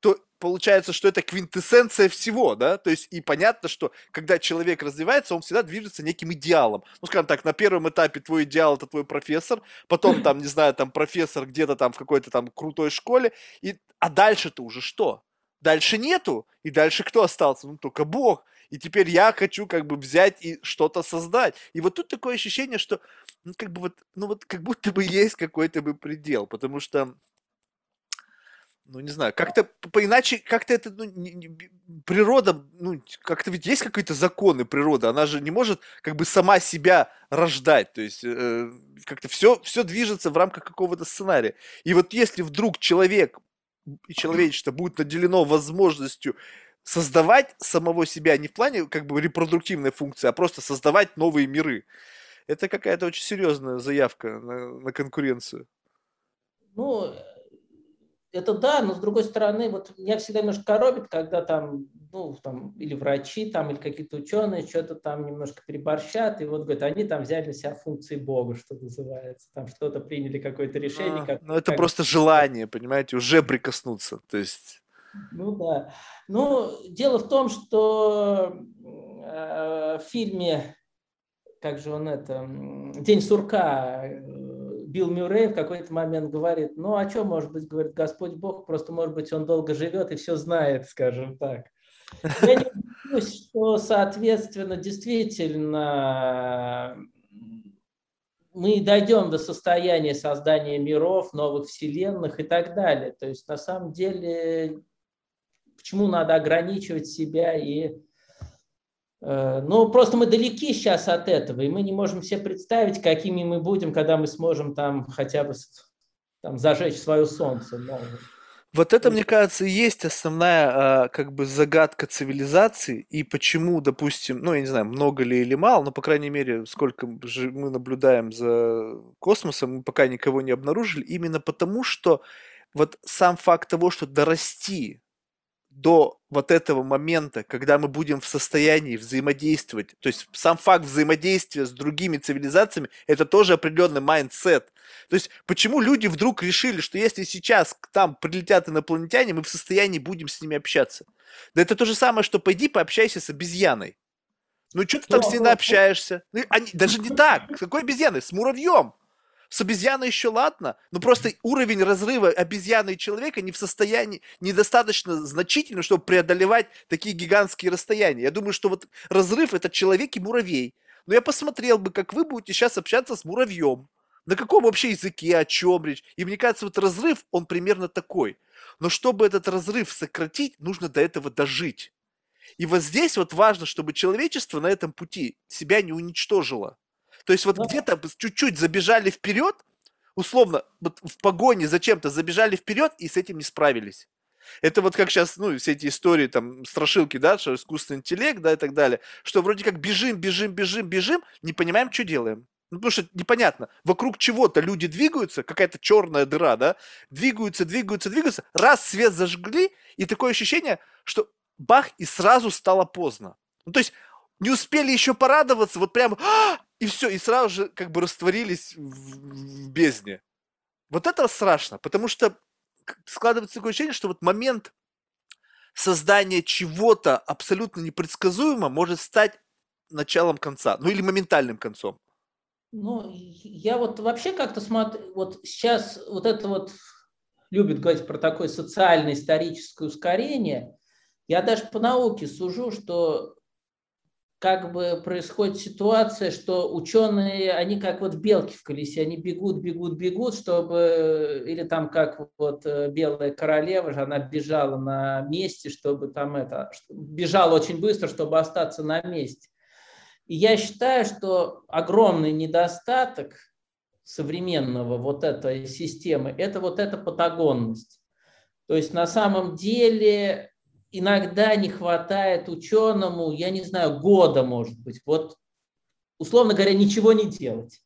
то получается, что это квинтэссенция всего, да, то есть и понятно, что когда человек развивается, он всегда движется неким идеалом. Ну, скажем так, на первом этапе твой идеал это твой профессор, потом [CLEARS THROAT] там, не знаю, там профессор где-то там в какой-то там крутой школе, и, а дальше-то уже что? Дальше нету, и дальше кто остался? Ну, только Бог. И теперь я хочу как бы взять и что-то создать. И вот тут такое ощущение, что ну, как бы вот, ну вот как будто бы есть какой-то бы предел, потому что ну, не знаю, как-то по-иначе, как-то это, ну, не, не, природа, ну, как-то ведь есть какие-то законы природы, она же не может как бы сама себя рождать, то есть э, как-то все, все движется в рамках какого-то сценария. И вот если вдруг человек и человечество будет наделено возможностью создавать самого себя не в плане как бы репродуктивной функции, а просто создавать новые миры, это какая-то очень серьезная заявка на, на конкуренцию. Ну, это да, но с другой стороны, вот меня всегда немножко коробит, когда там, ну, там, или врачи, там, или какие-то ученые что-то там немножко переборщат, и вот говорят, они там взяли на себя функции Бога, что называется, там что-то приняли, какое-то решение. А, как, ну, это как... просто желание, понимаете, уже прикоснуться, то есть... Ну, да. Ну, дело в том, что э, в фильме, как же он это, «День сурка», Билл Мюррей в какой-то момент говорит, ну, а что может быть, говорит, Господь Бог, просто, может быть, он долго живет и все знает, скажем так. Я не боюсь, что, соответственно, действительно мы дойдем до состояния создания миров, новых вселенных и так далее. То есть, на самом деле, почему надо ограничивать себя и ну, просто мы далеки сейчас от этого, и мы не можем себе представить, какими мы будем, когда мы сможем там хотя бы там, зажечь свое солнце. Вот это, мне кажется, и есть основная, а, как бы, загадка цивилизации, и почему, допустим, ну, я не знаю, много ли или мало, но, по крайней мере, сколько же мы наблюдаем за космосом, мы пока никого не обнаружили, именно потому, что вот сам факт того, что дорасти до вот этого момента, когда мы будем в состоянии взаимодействовать, то есть сам факт взаимодействия с другими цивилизациями, это тоже определенный mindset. То есть почему люди вдруг решили, что если сейчас к там прилетят инопланетяне, мы в состоянии будем с ними общаться? Да это то же самое, что пойди пообщайся с обезьяной. Ну, что ты там с ней общаешься? Ну, они, даже не так. С какой обезьяной? С муравьем. С обезьяной еще ладно, но просто уровень разрыва обезьяны и человека не в состоянии, недостаточно значительный, чтобы преодолевать такие гигантские расстояния. Я думаю, что вот разрыв это человек и муравей. Но я посмотрел бы, как вы будете сейчас общаться с муравьем. На каком вообще языке, о чем речь. И мне кажется, вот разрыв, он примерно такой. Но чтобы этот разрыв сократить, нужно до этого дожить. И вот здесь вот важно, чтобы человечество на этом пути себя не уничтожило. То есть вот да. где-то чуть-чуть забежали вперед, условно, вот в погоне зачем-то забежали вперед и с этим не справились. Это вот как сейчас, ну, все эти истории, там, страшилки, да, что искусственный интеллект, да, и так далее, что вроде как бежим, бежим, бежим, бежим, не понимаем, что делаем. Ну, потому что непонятно, вокруг чего-то люди двигаются, какая-то черная дыра, да, двигаются, двигаются, двигаются, раз свет зажгли, и такое ощущение, что бах, и сразу стало поздно. Ну, то есть не успели еще порадоваться, вот прям, «А!» И все, и сразу же как бы растворились в, в бездне. Вот это страшно, потому что складывается такое ощущение, что вот момент создания чего-то абсолютно непредсказуемо может стать началом конца, ну или моментальным концом. Ну, я вот вообще как-то смотрю, вот сейчас вот это вот любит говорить про такое социальное историческое ускорение. Я даже по науке сужу, что как бы происходит ситуация, что ученые, они как вот белки в колесе, они бегут, бегут, бегут, чтобы, или там как вот э, белая королева же, она бежала на месте, чтобы там это, бежала очень быстро, чтобы остаться на месте. И я считаю, что огромный недостаток современного вот этой системы – это вот эта патагонность. То есть на самом деле иногда не хватает ученому, я не знаю, года, может быть, вот, условно говоря, ничего не делать.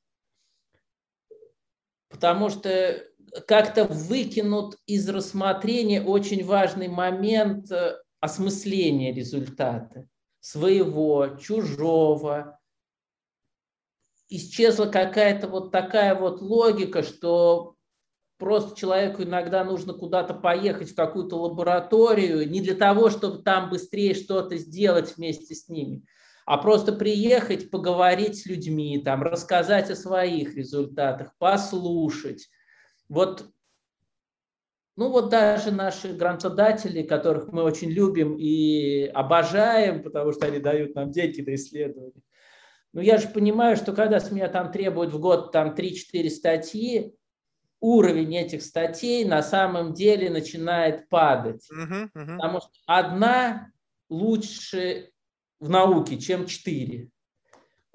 Потому что как-то выкинут из рассмотрения очень важный момент э, осмысления результата своего, чужого. Исчезла какая-то вот такая вот логика, что просто человеку иногда нужно куда-то поехать в какую-то лабораторию, не для того, чтобы там быстрее что-то сделать вместе с ними, а просто приехать, поговорить с людьми, там, рассказать о своих результатах, послушать. Вот, ну вот даже наши грантодатели, которых мы очень любим и обожаем, потому что они дают нам деньги на исследования, ну я же понимаю, что когда с меня там требуют в год там 3-4 статьи, уровень этих статей на самом деле начинает падать. Uh-huh, uh-huh. Потому что одна лучше в науке, чем четыре.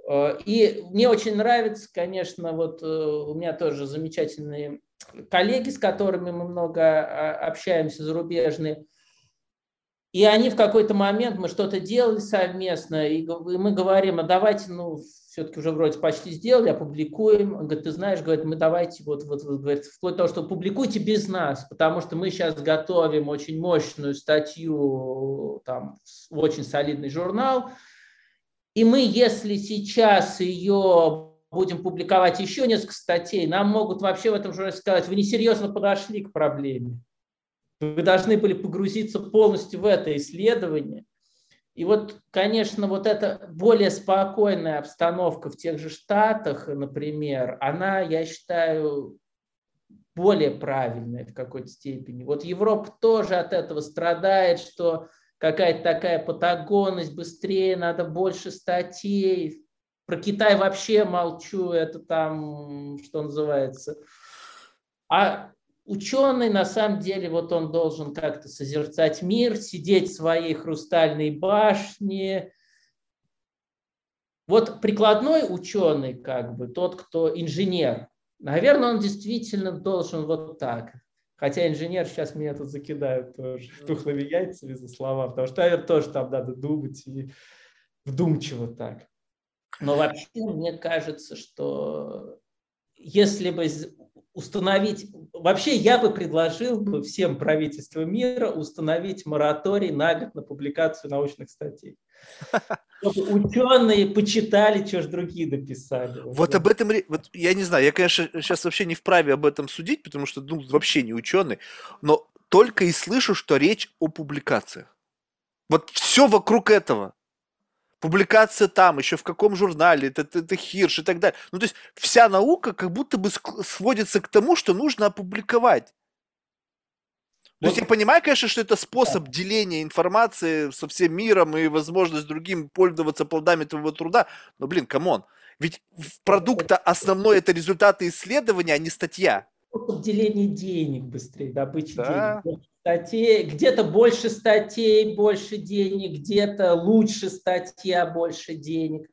Э, и мне очень нравится, конечно, вот э, у меня тоже замечательные коллеги, с которыми мы много а, общаемся, зарубежные. И они в какой-то момент, мы что-то делали совместно, и мы говорим, а давайте, ну, все-таки уже вроде почти сделали, опубликуем. Он говорит, ты знаешь, говорит, мы давайте вот, вот, вот говорит, вплоть до того, что публикуйте без нас, потому что мы сейчас готовим очень мощную статью там, очень солидный журнал, и мы, если сейчас ее будем публиковать еще несколько статей, нам могут вообще в этом журнале сказать, вы несерьезно подошли к проблеме. Вы должны были погрузиться полностью в это исследование. И вот, конечно, вот эта более спокойная обстановка в тех же Штатах, например, она, я считаю, более правильная в какой-то степени. Вот Европа тоже от этого страдает, что какая-то такая патагонность, быстрее, надо больше статей. Про Китай вообще молчу, это там, что называется. А ученый на самом деле вот он должен как-то созерцать мир, сидеть в своей хрустальной башне. Вот прикладной ученый, как бы тот, кто инженер, наверное, он действительно должен вот так Хотя инженер сейчас меня тут закидают тоже тухлыми яйцами за слова, потому что, наверное, тоже там надо думать и вдумчиво так. Но вообще мне кажется, что если бы установить, вообще я бы предложил бы всем правительствам мира установить мораторий на год на публикацию научных статей. [LAUGHS] Чтобы ученые почитали, что же другие написали. Вот об этом, вот я не знаю, я, конечно, сейчас вообще не вправе об этом судить, потому что, ну, вообще не ученый, но только и слышу, что речь о публикациях. Вот все вокруг этого публикация там, еще в каком журнале, это, это, это Хирш и так далее. Ну, то есть вся наука как будто бы сводится к тому, что нужно опубликовать. То есть я понимаю, конечно, что это способ деления информации со всем миром и возможность другим пользоваться плодами твоего труда, но, блин, come on, ведь продукта основной это результаты исследования, а не статья. Деление денег быстрее, добыча да. денег статей, где-то больше статей, больше денег, где-то лучше статья, больше денег.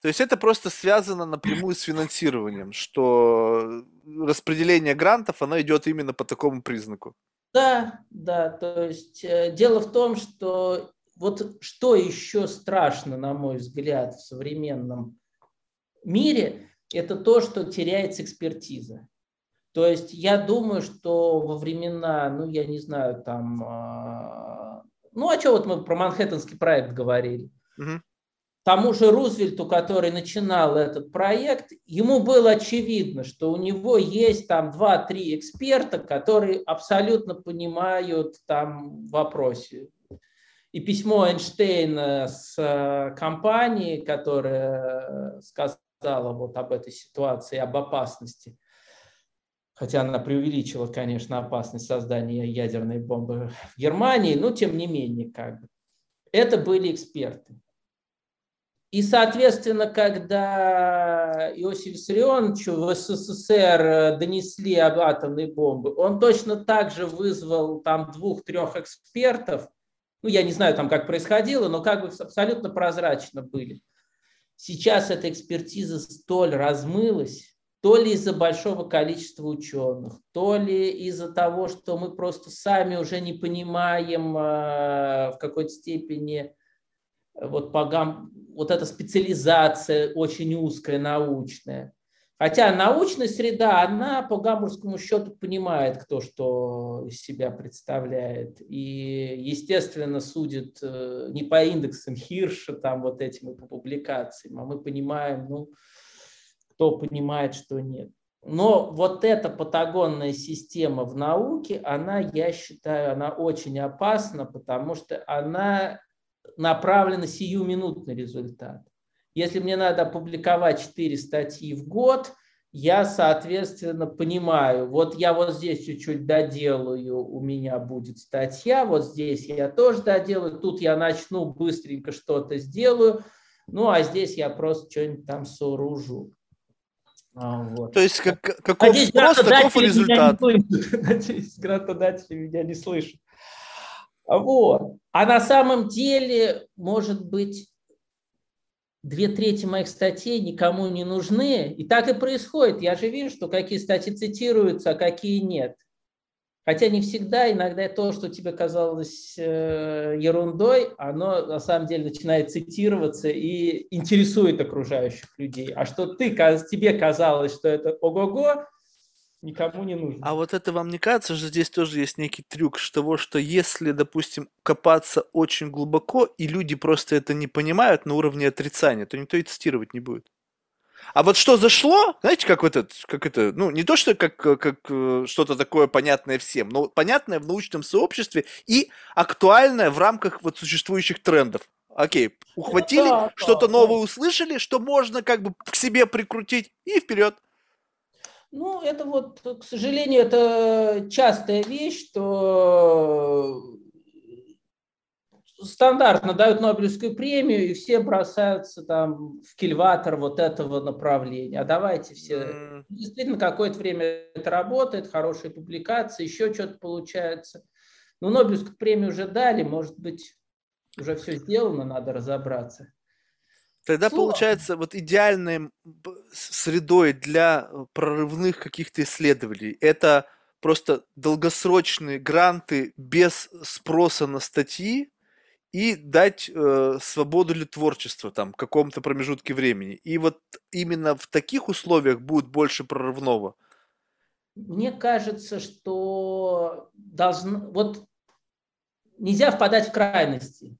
То есть это просто связано напрямую с финансированием, что распределение грантов, оно идет именно по такому признаку. Да, да, то есть э, дело в том, что вот что еще страшно, на мой взгляд, в современном мире, это то, что теряется экспертиза. То есть я думаю, что во времена, ну, я не знаю, там, э, ну, а что вот мы про Манхэттенский проект говорили. Угу. Тому же Рузвельту, который начинал этот проект, ему было очевидно, что у него есть там два-три эксперта, которые абсолютно понимают там вопросе. И письмо Эйнштейна с э, компанией, которая сказала вот об этой ситуации, об опасности – хотя она преувеличила, конечно, опасность создания ядерной бомбы в Германии, но тем не менее, как бы. Это были эксперты. И, соответственно, когда Иосиф Виссарионовичу в СССР донесли об атомной бомбе, он точно так же вызвал там двух-трех экспертов, ну, я не знаю там, как происходило, но как бы абсолютно прозрачно были. Сейчас эта экспертиза столь размылась, то ли из-за большого количества ученых, то ли из-за того, что мы просто сами уже не понимаем э, в какой-то степени вот, по гам... вот эта специализация очень узкая, научная. Хотя научная среда, она по гамбургскому счету понимает, кто что из себя представляет. И, естественно, судит э, не по индексам Хирша, там вот этим и по публикациям, а мы понимаем, ну, кто понимает, что нет. Но вот эта патагонная система в науке, она, я считаю, она очень опасна, потому что она направлена сиюминутный результат. Если мне надо опубликовать 4 статьи в год, я, соответственно, понимаю, вот я вот здесь чуть-чуть доделаю, у меня будет статья, вот здесь я тоже доделаю, тут я начну быстренько что-то сделаю, ну а здесь я просто что-нибудь там сооружу. А, вот. То есть как, каков Надеюсь, спрос, таков результат. [LAUGHS] Надеюсь, грантодатели меня не слышат. Вот. А на самом деле, может быть, две трети моих статей никому не нужны. И так и происходит. Я же вижу, что какие статьи цитируются, а какие нет. Хотя не всегда, иногда то, что тебе казалось э, ерундой, оно на самом деле начинает цитироваться и интересует окружающих людей. А что ты, тебе казалось, что это ого-го, никому не нужно. А вот это вам не кажется, что здесь тоже есть некий трюк с того, что если, допустим, копаться очень глубоко, и люди просто это не понимают на уровне отрицания, то никто и цитировать не будет. А вот что зашло, знаете, как вот это, как это, ну, не то, что как, как э, что-то такое понятное всем, но понятное в научном сообществе и актуальное в рамках вот существующих трендов. Окей, ухватили, да, что-то да, новое да. услышали, что можно как бы к себе прикрутить и вперед. Ну, это вот, к сожалению, это частая вещь, что стандартно дают Нобелевскую премию, и все бросаются там в кильватор вот этого направления. А давайте все... Mm. Действительно, какое-то время это работает, хорошие публикации, еще что-то получается. Но Нобелевскую премию уже дали, может быть, уже все сделано, надо разобраться. Тогда Слово. получается вот идеальной средой для прорывных каких-то исследований это просто долгосрочные гранты без спроса на статьи и дать э, свободу для творчества там в каком-то промежутке времени. И вот именно в таких условиях будет больше прорывного. Мне кажется, что должно, вот нельзя впадать в крайности.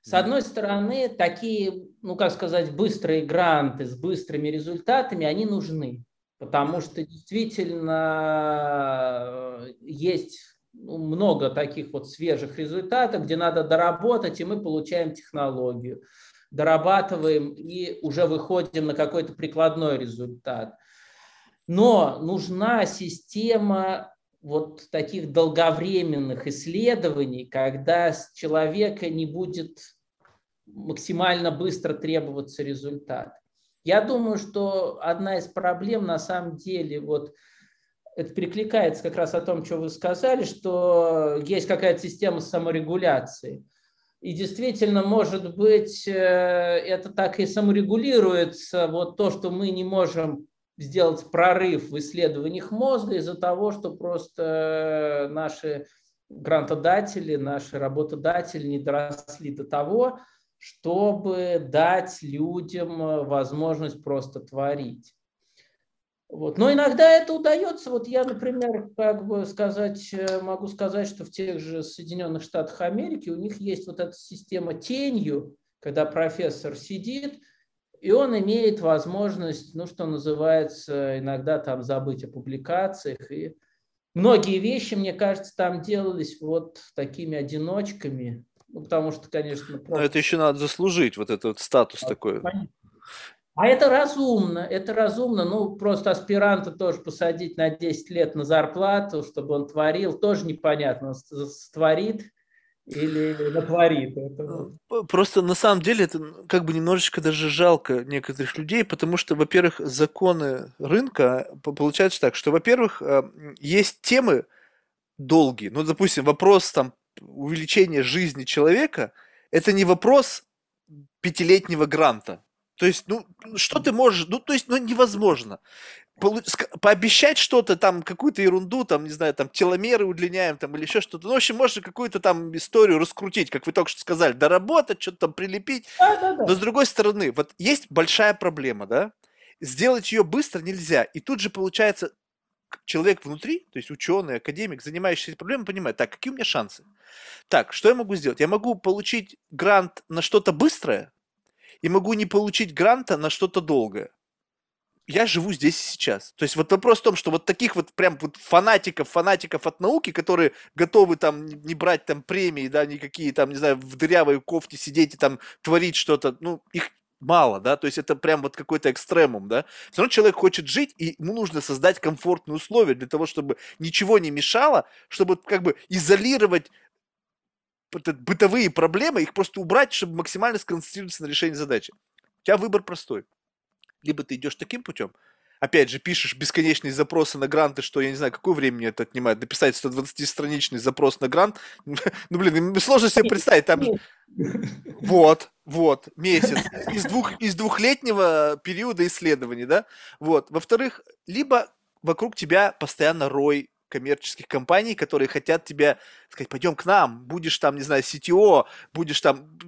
С одной стороны, такие, ну как сказать, быстрые гранты с быстрыми результатами, они нужны, потому что действительно э, есть много таких вот свежих результатов, где надо доработать, и мы получаем технологию, дорабатываем и уже выходим на какой-то прикладной результат. Но нужна система вот таких долговременных исследований, когда с человека не будет максимально быстро требоваться результат. Я думаю, что одна из проблем на самом деле, вот это перекликается как раз о том, что вы сказали, что есть какая-то система саморегуляции. И действительно, может быть, э, это так и саморегулируется, вот то, что мы не можем сделать прорыв в исследованиях мозга из-за того, что просто наши грантодатели, наши работодатели не доросли до того, чтобы дать людям э, возможность просто творить. Вот. Но иногда это удается. Вот я, например, как бы сказать, э, могу сказать, что в тех же Соединенных Штатах Америки у них есть вот эта система тенью, когда профессор сидит, и он имеет возможность, ну, что называется, иногда там забыть о публикациях. И многие вещи, мне кажется, там делались вот такими одиночками, ну, потому что, конечно... Просто... Но это еще надо заслужить, вот этот вот статус а, такой. А это разумно, это разумно. Ну, просто аспиранта тоже посадить на 10 лет на зарплату, чтобы он творил, тоже непонятно. Он створит, или натворит это. Просто на самом деле это как бы немножечко даже жалко некоторых людей, потому что, во-первых, законы рынка получается так, что, во-первых, э, есть темы долгие. Ну, допустим, вопрос там увеличения жизни человека – это не вопрос пятилетнего гранта. То есть, ну, что ты можешь, ну, то есть, ну, невозможно пообещать что-то там, какую-то ерунду, там, не знаю, там, теломеры удлиняем, там, или еще что-то. Ну, в общем, можно какую-то там историю раскрутить, как вы только что сказали, доработать, что-то там прилепить. Да, да, да. Но с другой стороны, вот есть большая проблема, да, сделать ее быстро нельзя. И тут же получается, человек внутри, то есть ученый, академик, занимающийся проблемой, понимает, так, какие у меня шансы? Так, что я могу сделать? Я могу получить грант на что-то быстрое, и могу не получить гранта на что-то долгое я живу здесь и сейчас. То есть вот вопрос в том, что вот таких вот прям вот фанатиков, фанатиков от науки, которые готовы там не брать там премии, да, никакие там, не знаю, в дырявой кофте сидеть и там творить что-то, ну, их мало, да, то есть это прям вот какой-то экстремум, да. Все равно человек хочет жить, и ему нужно создать комфортные условия для того, чтобы ничего не мешало, чтобы как бы изолировать бытовые проблемы, их просто убрать, чтобы максимально сконцентрироваться на решении задачи. У тебя выбор простой либо ты идешь таким путем, опять же, пишешь бесконечные запросы на гранты, что, я не знаю, какое время это отнимает, написать 120-страничный запрос на грант, [LAUGHS] ну, блин, сложно себе представить, там же... Вот, вот, месяц. Из, двух, из двухлетнего периода исследований, да? Вот. Во-вторых, либо вокруг тебя постоянно рой коммерческих компаний, которые хотят тебя сказать, пойдем к нам, будешь там, не знаю, CTO, будешь там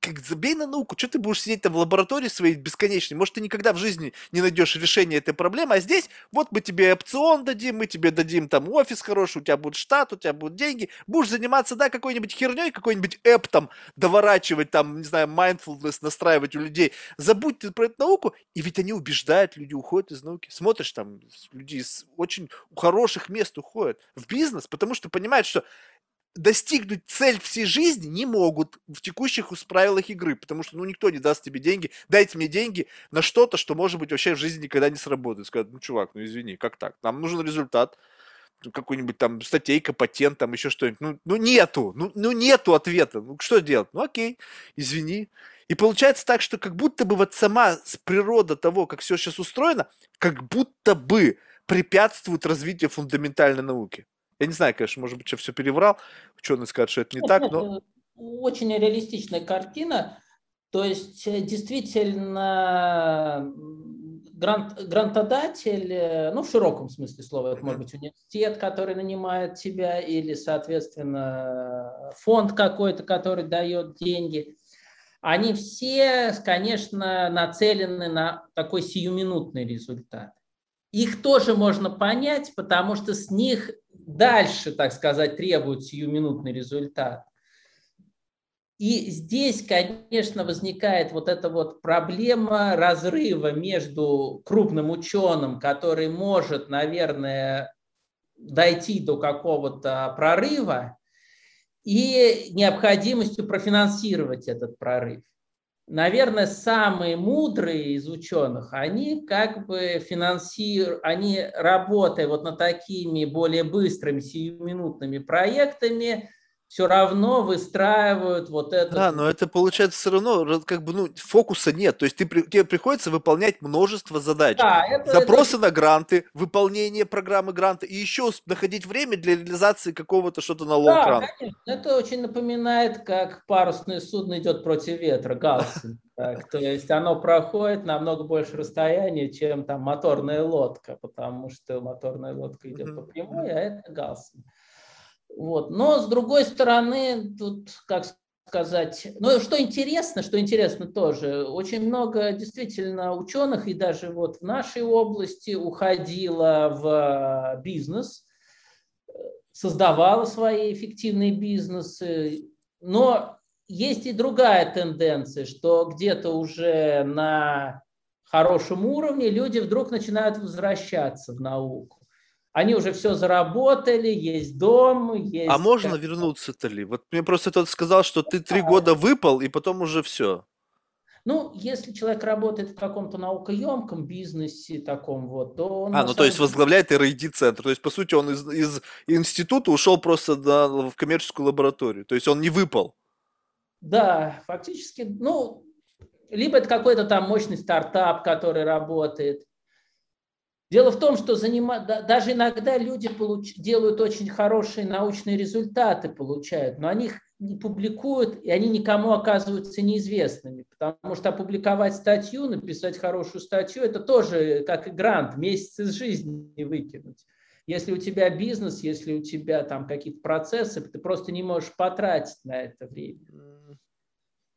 как, забей на науку, что ты будешь сидеть там в лаборатории своей бесконечной, может, ты никогда в жизни не найдешь решение этой проблемы, а здесь вот мы тебе опцион дадим, мы тебе дадим там офис хороший, у тебя будет штат, у тебя будут деньги, будешь заниматься, да, какой-нибудь херней, какой-нибудь эп там доворачивать, там, не знаю, mindfulness настраивать у людей, забудь ты про эту науку, и ведь они убеждают, люди уходят из науки, смотришь там, люди из очень хороших мест уходят в бизнес, потому что понимают, что достигнуть цель всей жизни не могут в текущих правилах игры, потому что ну, никто не даст тебе деньги. Дайте мне деньги на что-то, что, может быть, вообще в жизни никогда не сработает. Скажут, ну, чувак, ну извини, как так? Нам нужен результат, ну, какой-нибудь там статейка, патент, там еще что-нибудь. Ну, ну нету, ну, ну нету ответа. Ну что делать? Ну окей, извини. И получается так, что как будто бы вот сама природа того, как все сейчас устроено, как будто бы препятствует развитию фундаментальной науки. Я не знаю, конечно, может быть, я все переврал. Ученые скажут, что это не так, но... [LAUGHS] Очень реалистичная картина. То есть, э, действительно, грант, грантодатель, э, ну, в широком смысле слова, это может быть университет, который нанимает тебя, или, соответственно, фонд какой-то, который дает деньги. Они все, конечно, нацелены на такой сиюминутный результат. Их тоже можно понять, потому что с них дальше, так сказать, требуют сиюминутный результат. И здесь, конечно, возникает вот эта вот проблема разрыва между крупным ученым, который может, наверное, дойти до какого-то прорыва, и необходимостью профинансировать этот прорыв. Наверное, самые мудрые из ученых, они как бы финансируют, они работая вот над такими более быстрыми, сиюминутными проектами, все равно выстраивают вот это. Да, но это получается все равно, как бы, ну, фокуса нет. То есть ты, тебе приходится выполнять множество задач. Да, это, Запросы это... на гранты, выполнение программы гранта и еще находить время для реализации какого-то что-то на low Да, конечно. Это очень напоминает, как парусное судно идет против ветра, галсин. [LAUGHS] Так, то есть оно проходит намного больше расстояния, чем там моторная лодка, потому что моторная лодка идет по прямой, а это галсин. Вот. Но с другой стороны, тут, как сказать, ну что интересно, что интересно тоже, очень много действительно ученых и даже вот в нашей области уходило в бизнес, создавало свои эффективные бизнесы, но есть и другая тенденция, что где-то уже на хорошем уровне люди вдруг начинают возвращаться в науку они уже все заработали, есть дом, есть... А можно вернуться-то ли? Вот мне просто тот сказал, что ты три года выпал, и потом уже все. Ну, если человек работает в каком-то наукоемком бизнесе таком вот, то он... А, ну то есть возглавляет R&D-центр. То есть, по сути, он из, из института ушел просто на, в коммерческую лабораторию. То есть он не выпал. Да, фактически, ну, либо это какой-то там мощный стартап, который работает, Дело в том, что занима... даже иногда люди получ... делают очень хорошие научные результаты, получают, но они их не публикуют, и они никому оказываются неизвестными. Потому что опубликовать статью, написать хорошую статью, это тоже как и грант, месяц из жизни выкинуть. Если у тебя бизнес, если у тебя там какие-то процессы, ты просто не можешь потратить на это время.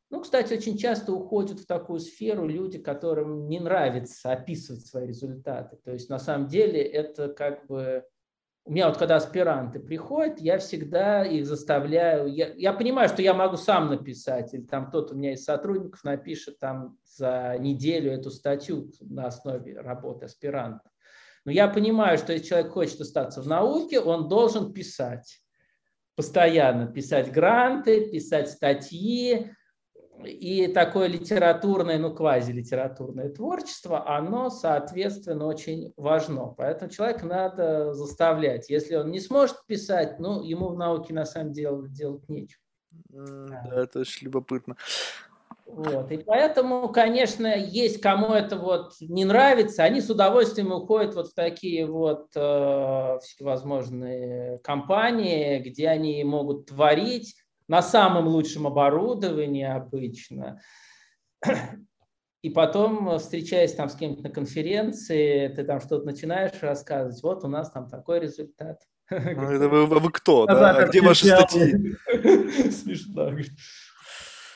Ну, кстати, очень часто уходят в такую сферу люди, которым не нравится описывать свои результаты. То есть на самом деле это как бы... У меня вот когда аспиранты приходят, я всегда их заставляю... Я, я понимаю, что я могу сам написать, или там кто-то у меня из сотрудников напишет там за неделю эту статью на основе работы аспиранта. Но я понимаю, что если человек хочет остаться в науке, он должен писать постоянно писать гранты, писать статьи, и такое литературное, ну квазилитературное творчество, оно, соответственно, очень важно. Поэтому человека надо заставлять. Если он не сможет писать, ну, ему в науке на самом деле делать нечего. Да, это очень любопытно. Вот. И поэтому, конечно, есть кому это вот не нравится, они с удовольствием уходят вот в такие вот э, всевозможные компании, где они могут творить, на самом лучшем оборудовании обычно. И потом, встречаясь там с кем-то на конференции, ты там что-то начинаешь рассказывать, вот у нас там такой результат. Ну, это вы, вы кто, да? А где ваши статьи? [LAUGHS] Смешно.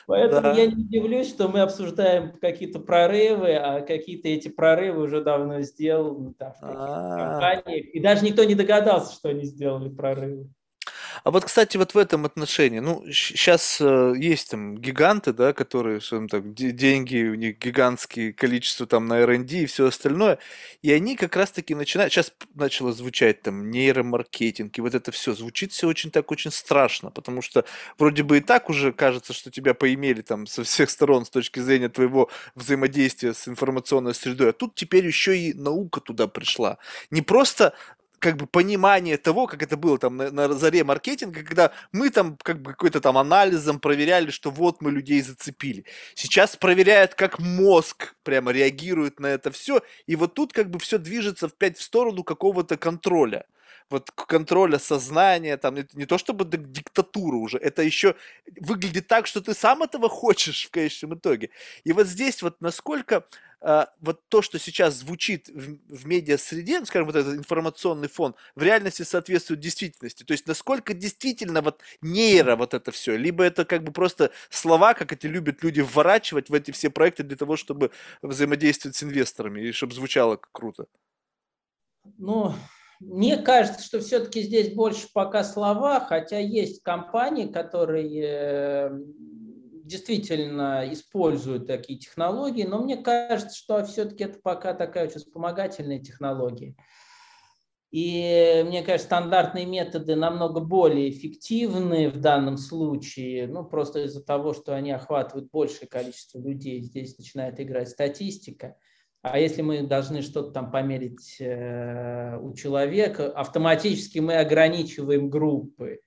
Поэтому да. я не удивлюсь, что мы обсуждаем какие-то прорывы, а какие-то эти прорывы уже давно сделаны там, в компаниях. И даже никто не догадался, что они сделали прорывы. А вот, кстати, вот в этом отношении, ну, сейчас э, есть там гиганты, да, которые, что там, деньги у них гигантские, количество там на R&D и все остальное, и они как раз-таки начинают, сейчас начало звучать там нейромаркетинг, и вот это все, звучит все очень так, очень страшно, потому что вроде бы и так уже кажется, что тебя поимели там со всех сторон с точки зрения твоего взаимодействия с информационной средой, а тут теперь еще и наука туда пришла. Не просто как бы понимание того, как это было там на, на заре маркетинга, когда мы там как бы какой-то там анализом проверяли, что вот мы людей зацепили. Сейчас проверяют, как мозг прямо реагирует на это все, и вот тут как бы все движется в пять в сторону какого-то контроля. Вот контроля сознания, там, это не то чтобы диктатура уже, это еще выглядит так, что ты сам этого [LAUGHS] хочешь в конечном итоге. И вот здесь вот насколько э, вот то, что сейчас звучит в, в медиа-среде, ну, скажем, вот этот информационный фон, в реальности соответствует действительности. То есть насколько действительно вот нейро вот это все, либо это как бы просто слова, как эти любят люди вворачивать в эти все проекты для того, чтобы взаимодействовать с инвесторами и чтобы звучало круто. Ну, мне кажется, что все-таки здесь больше пока слова, хотя есть компании, которые э, действительно используют такие технологии, но мне кажется, что все-таки это пока такая очень вспомогательная технология. И мне кажется, стандартные методы намного более эффективны в данном случае, ну просто из-за того, что они охватывают большее количество людей. Здесь начинает играть статистика. А если мы должны что-то там померить э, у человека, автоматически мы ограничиваем группы.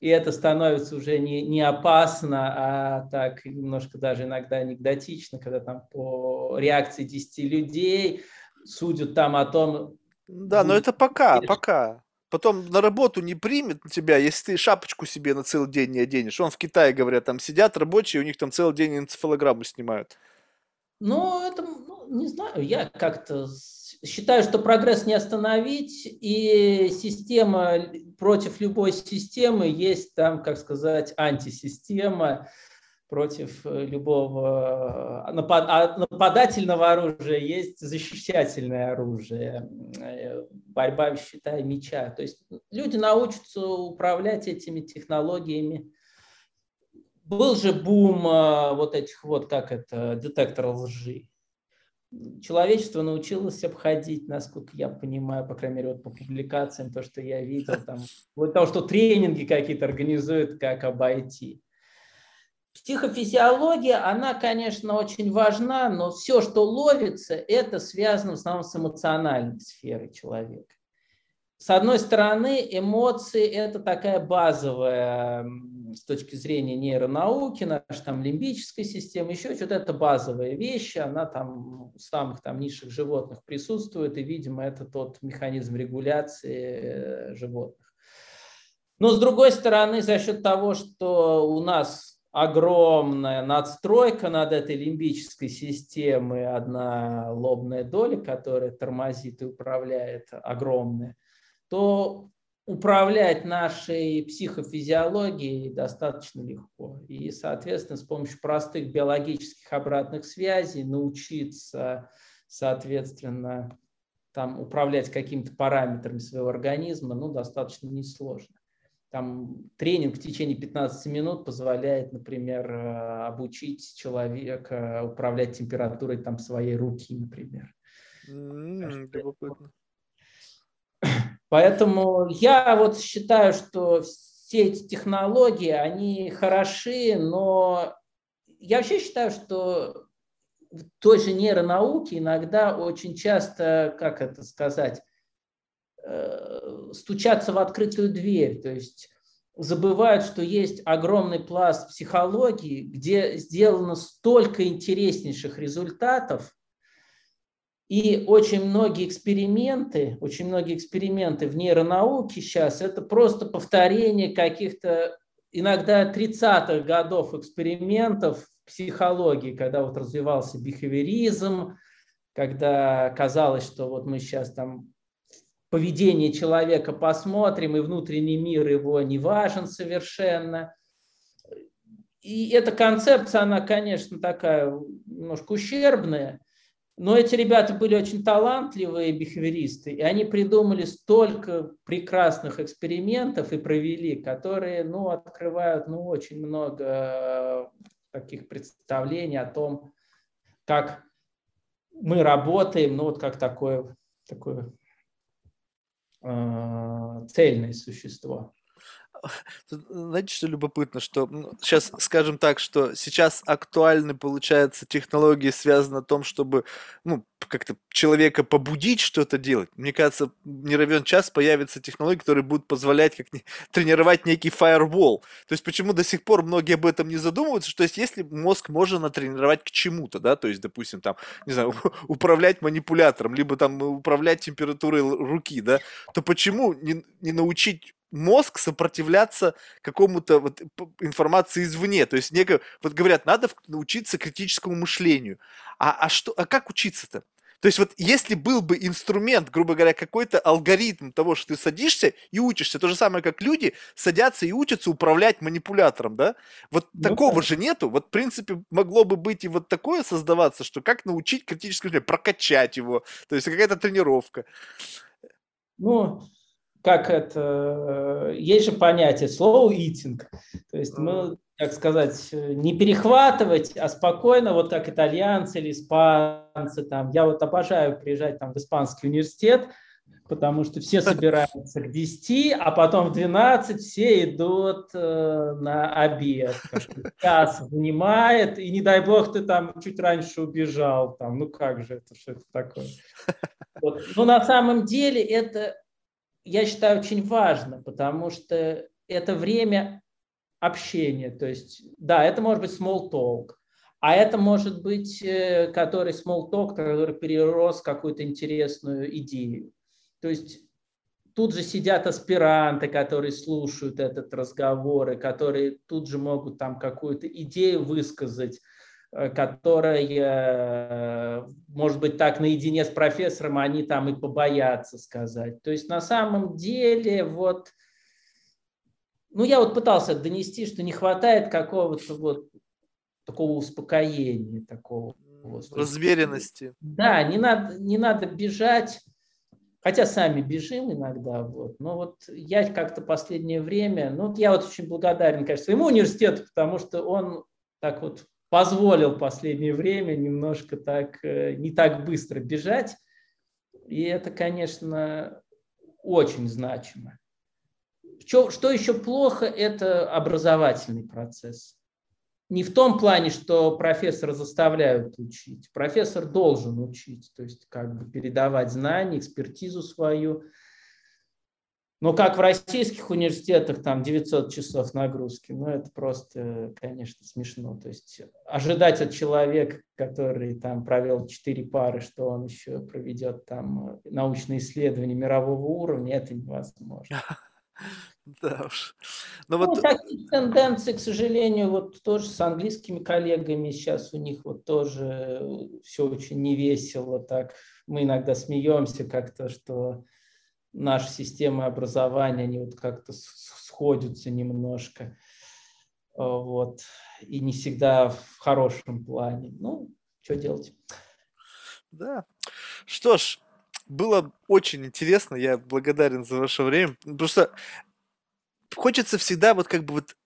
И это становится уже не, не опасно, а так немножко даже иногда анекдотично, когда там по реакции 10 людей судят там о том... Да, но это пока, пока. Потом на работу не примет тебя, если ты шапочку себе на целый день не оденешь. Он в Китае, говорят, там сидят рабочие, у них там целый день энцефалограмму снимают. Ну, это не знаю, я как-то считаю, что прогресс не остановить, и система против любой системы есть там, как сказать, антисистема против любого а нападательного оружия есть защищательное оружие, борьба, считай, меча. То есть люди научатся управлять этими технологиями. Был же бум а, вот этих вот, как это, детекторов лжи человечество научилось обходить, насколько я понимаю, по крайней мере, вот по публикациям, то, что я видел, там, вот того, что тренинги какие-то организуют, как обойти. Психофизиология, она, конечно, очень важна, но все, что ловится, это связано в основном с эмоциональной сферой человека. С одной стороны, эмоции – это такая базовая с точки зрения нейронауки, наша там лимбическая система, еще что-то это базовые вещи, она там у самых там низших животных присутствует, и, видимо, это тот механизм регуляции э, животных. Но с другой стороны, за счет того, что у нас огромная надстройка над этой лимбической системой, одна лобная доля, которая тормозит и управляет огромная, то управлять нашей психофизиологией достаточно легко. И, соответственно, с помощью простых биологических обратных связей научиться, соответственно, там, управлять какими-то параметрами своего организма, ну, достаточно несложно. Там тренинг в течение 15 минут позволяет, например, э, обучить человека управлять температурой там, своей руки, например. Mm, любопытно. Поэтому я вот считаю, что все эти технологии, они хороши, но я вообще считаю, что в той же нейронауке иногда очень часто, как это сказать, э, стучаться в открытую дверь, то есть забывают, что есть огромный пласт психологии, где сделано столько интереснейших результатов, и очень многие эксперименты, очень многие эксперименты в нейронауке сейчас это просто повторение каких-то иногда 30-х годов экспериментов в психологии, когда вот развивался бихевиоризм, когда казалось, что вот мы сейчас там поведение человека посмотрим, и внутренний мир его не важен совершенно. И эта концепция, она, конечно, такая немножко ущербная – но эти ребята были очень талантливые бихевиористы, и они придумали столько прекрасных экспериментов и провели, которые ну, открывают ну, очень много э, таких представлений о том, как мы работаем, ну вот как такое, такое э, цельное существо. [LAUGHS] знаете, что любопытно, что ну, сейчас скажем так, что сейчас актуальны, получается, технологии связаны о том, чтобы ну, как-то человека побудить что-то делать. Мне кажется, не равен час появятся технологии, которые будут позволять как не, [LAUGHS] тренировать некий firewall. То есть почему до сих пор многие об этом не задумываются, что есть, если мозг можно натренировать к чему-то, да, то есть, допустим, там, не знаю, [LAUGHS] управлять манипулятором, либо там управлять температурой руки, да, то почему не, не научить мозг сопротивляться какому-то вот информации извне. То есть некое, вот говорят, надо научиться критическому мышлению. А, а, что, а как учиться-то? То есть вот если был бы инструмент, грубо говоря, какой-то алгоритм того, что ты садишься и учишься, то же самое, как люди садятся и учатся управлять манипулятором, да? Вот ну, такого да. же нету. Вот, в принципе, могло бы быть и вот такое создаваться, что как научить критическое мышление, прокачать его, то есть какая-то тренировка. Ну, как это, есть же понятие slow eating, то есть мы, как сказать, не перехватывать, а спокойно, вот как итальянцы или испанцы, там, я вот обожаю приезжать там в испанский университет, потому что все [LAUGHS] собираются к 10, а потом в 12 все идут э, на обед. Час занимает, и не дай бог ты там чуть раньше убежал. Там, ну как же это, что это такое? [LAUGHS] Вот. Но на самом деле это я считаю, очень важно, потому что это время общения. То есть, да, это может быть small talk, а это может быть, э, который small talk, который перерос какую-то интересную идею. То есть тут же сидят аспиранты, которые слушают этот разговор, и которые тут же могут там какую-то идею высказать, Э, которая, э, может быть, так наедине с профессором они там и побоятся сказать. То есть на самом деле вот, ну я вот пытался донести, что не хватает какого-то вот такого успокоения, такого. Вот, Разверенности. Да, не надо, не надо бежать, хотя сами бежим иногда, вот, но вот я как-то последнее время, ну вот я вот очень благодарен, конечно, своему университету, потому что он так вот позволил в последнее время немножко так, э, не так быстро бежать. И это, конечно, очень значимо. Что, что еще плохо, это образовательный процесс. Не в том плане, что профессора заставляют учить. Профессор должен учить, то есть как бы передавать знания, экспертизу свою – но как в российских университетах там 900 часов нагрузки, ну это просто, конечно, смешно. То есть ожидать от человека, который там провел 4 пары, что он еще проведет там научные исследования мирового уровня, это невозможно. [LAUGHS] Да уж. Но ну, вот... ну, такие тенденции, к сожалению, вот тоже с английскими коллегами сейчас у них вот тоже все очень невесело. Так мы иногда смеемся как-то, что наши системы образования, они вот как-то сходятся немножко. Э, вот. И не всегда в хорошем плане. Ну, что делать? Да. Что ж, было очень интересно. Я благодарен за ваше время. Что хочется всегда вот как бы вот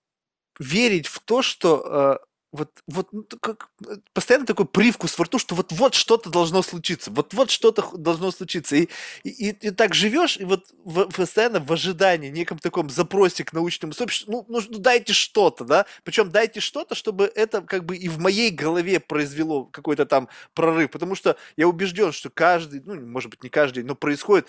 верить в то, что э, вот, вот ну, как, э, постоянно такой привкус во рту, что вот, вот что-то должно случиться, вот, вот что-то должно случиться. И, и, и так живешь, и вот в, постоянно в ожидании, неком таком запросе к научному сообществу, ну, ну, ну дайте что-то, да, причем дайте что-то, чтобы это как бы и в моей голове произвело какой-то там прорыв, потому что я убежден, что каждый, ну, может быть, не каждый, но происходит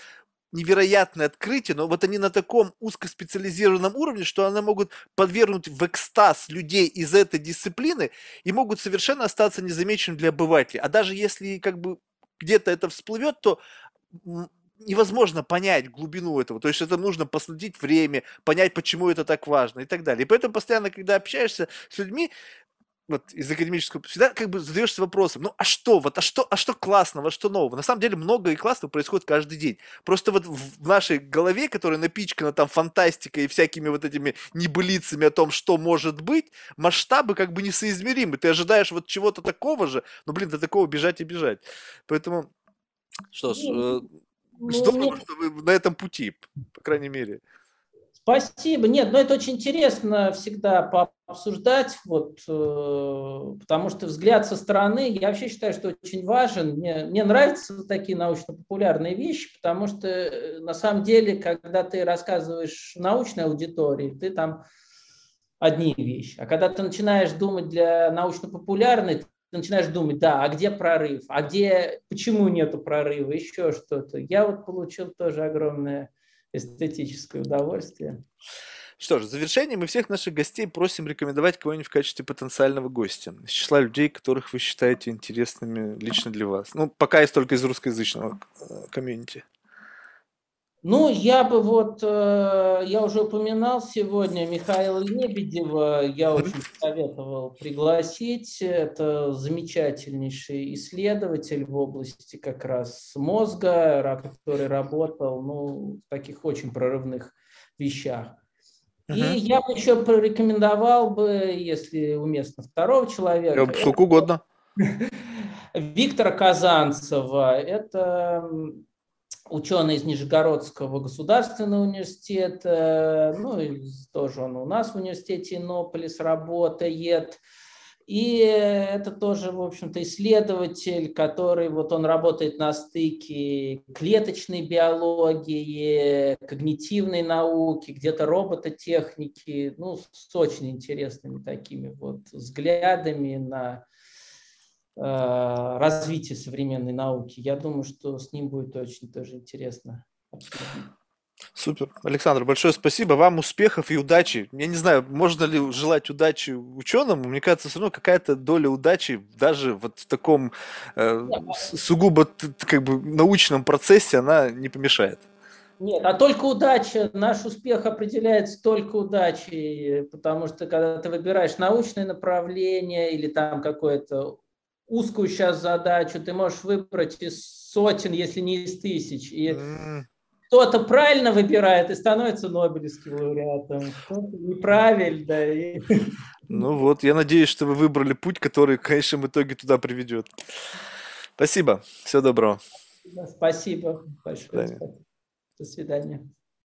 невероятные открытия, но вот они на таком узкоспециализированном уровне, что они могут подвергнуть в экстаз людей из этой дисциплины и могут совершенно остаться незамеченным для обывателей. А даже если как бы где-то это всплывет, то невозможно понять глубину этого. То есть это нужно последить время, понять, почему это так важно и так далее. И поэтому постоянно, когда общаешься с людьми, вот из академического, всегда как бы задаешься вопросом, ну а что, вот, а что, а что классного, что нового? На самом деле много и классного происходит каждый день. Просто вот в нашей голове, которая напичкана там фантастикой и всякими вот этими небылицами о том, что может быть, масштабы как бы несоизмеримы. Ты ожидаешь вот чего-то такого же, но, блин, до такого бежать и бежать. Поэтому, что ж, ну, э, ну, здорово, что вы на этом пути, по крайней мере. Спасибо. Нет, но это очень интересно всегда пообсуждать, вот, э, потому что взгляд со стороны, я вообще считаю, что очень важен. Мне, мне нравятся такие научно-популярные вещи, потому что э, на самом деле, когда ты рассказываешь научной аудитории, ты там одни вещи. А когда ты начинаешь думать для научно-популярной, ты начинаешь думать, да, а где прорыв, а где, почему нету прорыва, еще что-то. Я вот получил тоже огромное эстетическое удовольствие. Что ж, в завершение мы всех наших гостей просим рекомендовать кого-нибудь в качестве потенциального гостя. Из числа людей, которых вы считаете интересными лично для вас. Ну, пока есть только из русскоязычного э, комьюнити. Ну, я бы вот, э, я уже упоминал сегодня Михаила Лебедева, я очень советовал пригласить. Это замечательнейший исследователь в области как раз мозга, который работал ну, в таких очень прорывных вещах. И я бы еще порекомендовал бы, если уместно, второго человека. Сколько угодно. [LAUGHS] Виктора Казанцева. Это ученый из Нижегородского государственного университета, ну, тоже он у нас в университете Иннополис работает. И это тоже, в общем-то, исследователь, который вот он работает на стыке клеточной биологии, когнитивной науки, где-то робототехники, ну, с очень интересными такими вот взглядами на Э, развития современной науки. Я думаю, что с ним будет очень тоже интересно Супер. Александр, большое спасибо. Вам успехов и удачи. Я не знаю, можно ли желать удачи ученым. Мне кажется, все равно какая-то доля удачи даже вот в таком э, сугубо как бы научном процессе она не помешает. Нет, а только удача. Наш успех определяется только удачей, потому что когда ты выбираешь научное направление или там какое-то узкую сейчас задачу, ты можешь выбрать из сотен, если не из тысяч. И mm. кто-то правильно выбирает и становится Нобелевским лауреатом, кто-то неправильно. И... [LAUGHS] Ну вот, я надеюсь, что вы выбрали путь, который в конечном итоге туда приведет. Спасибо. Всего доброго. Спасибо большое. До свидания. До свидания.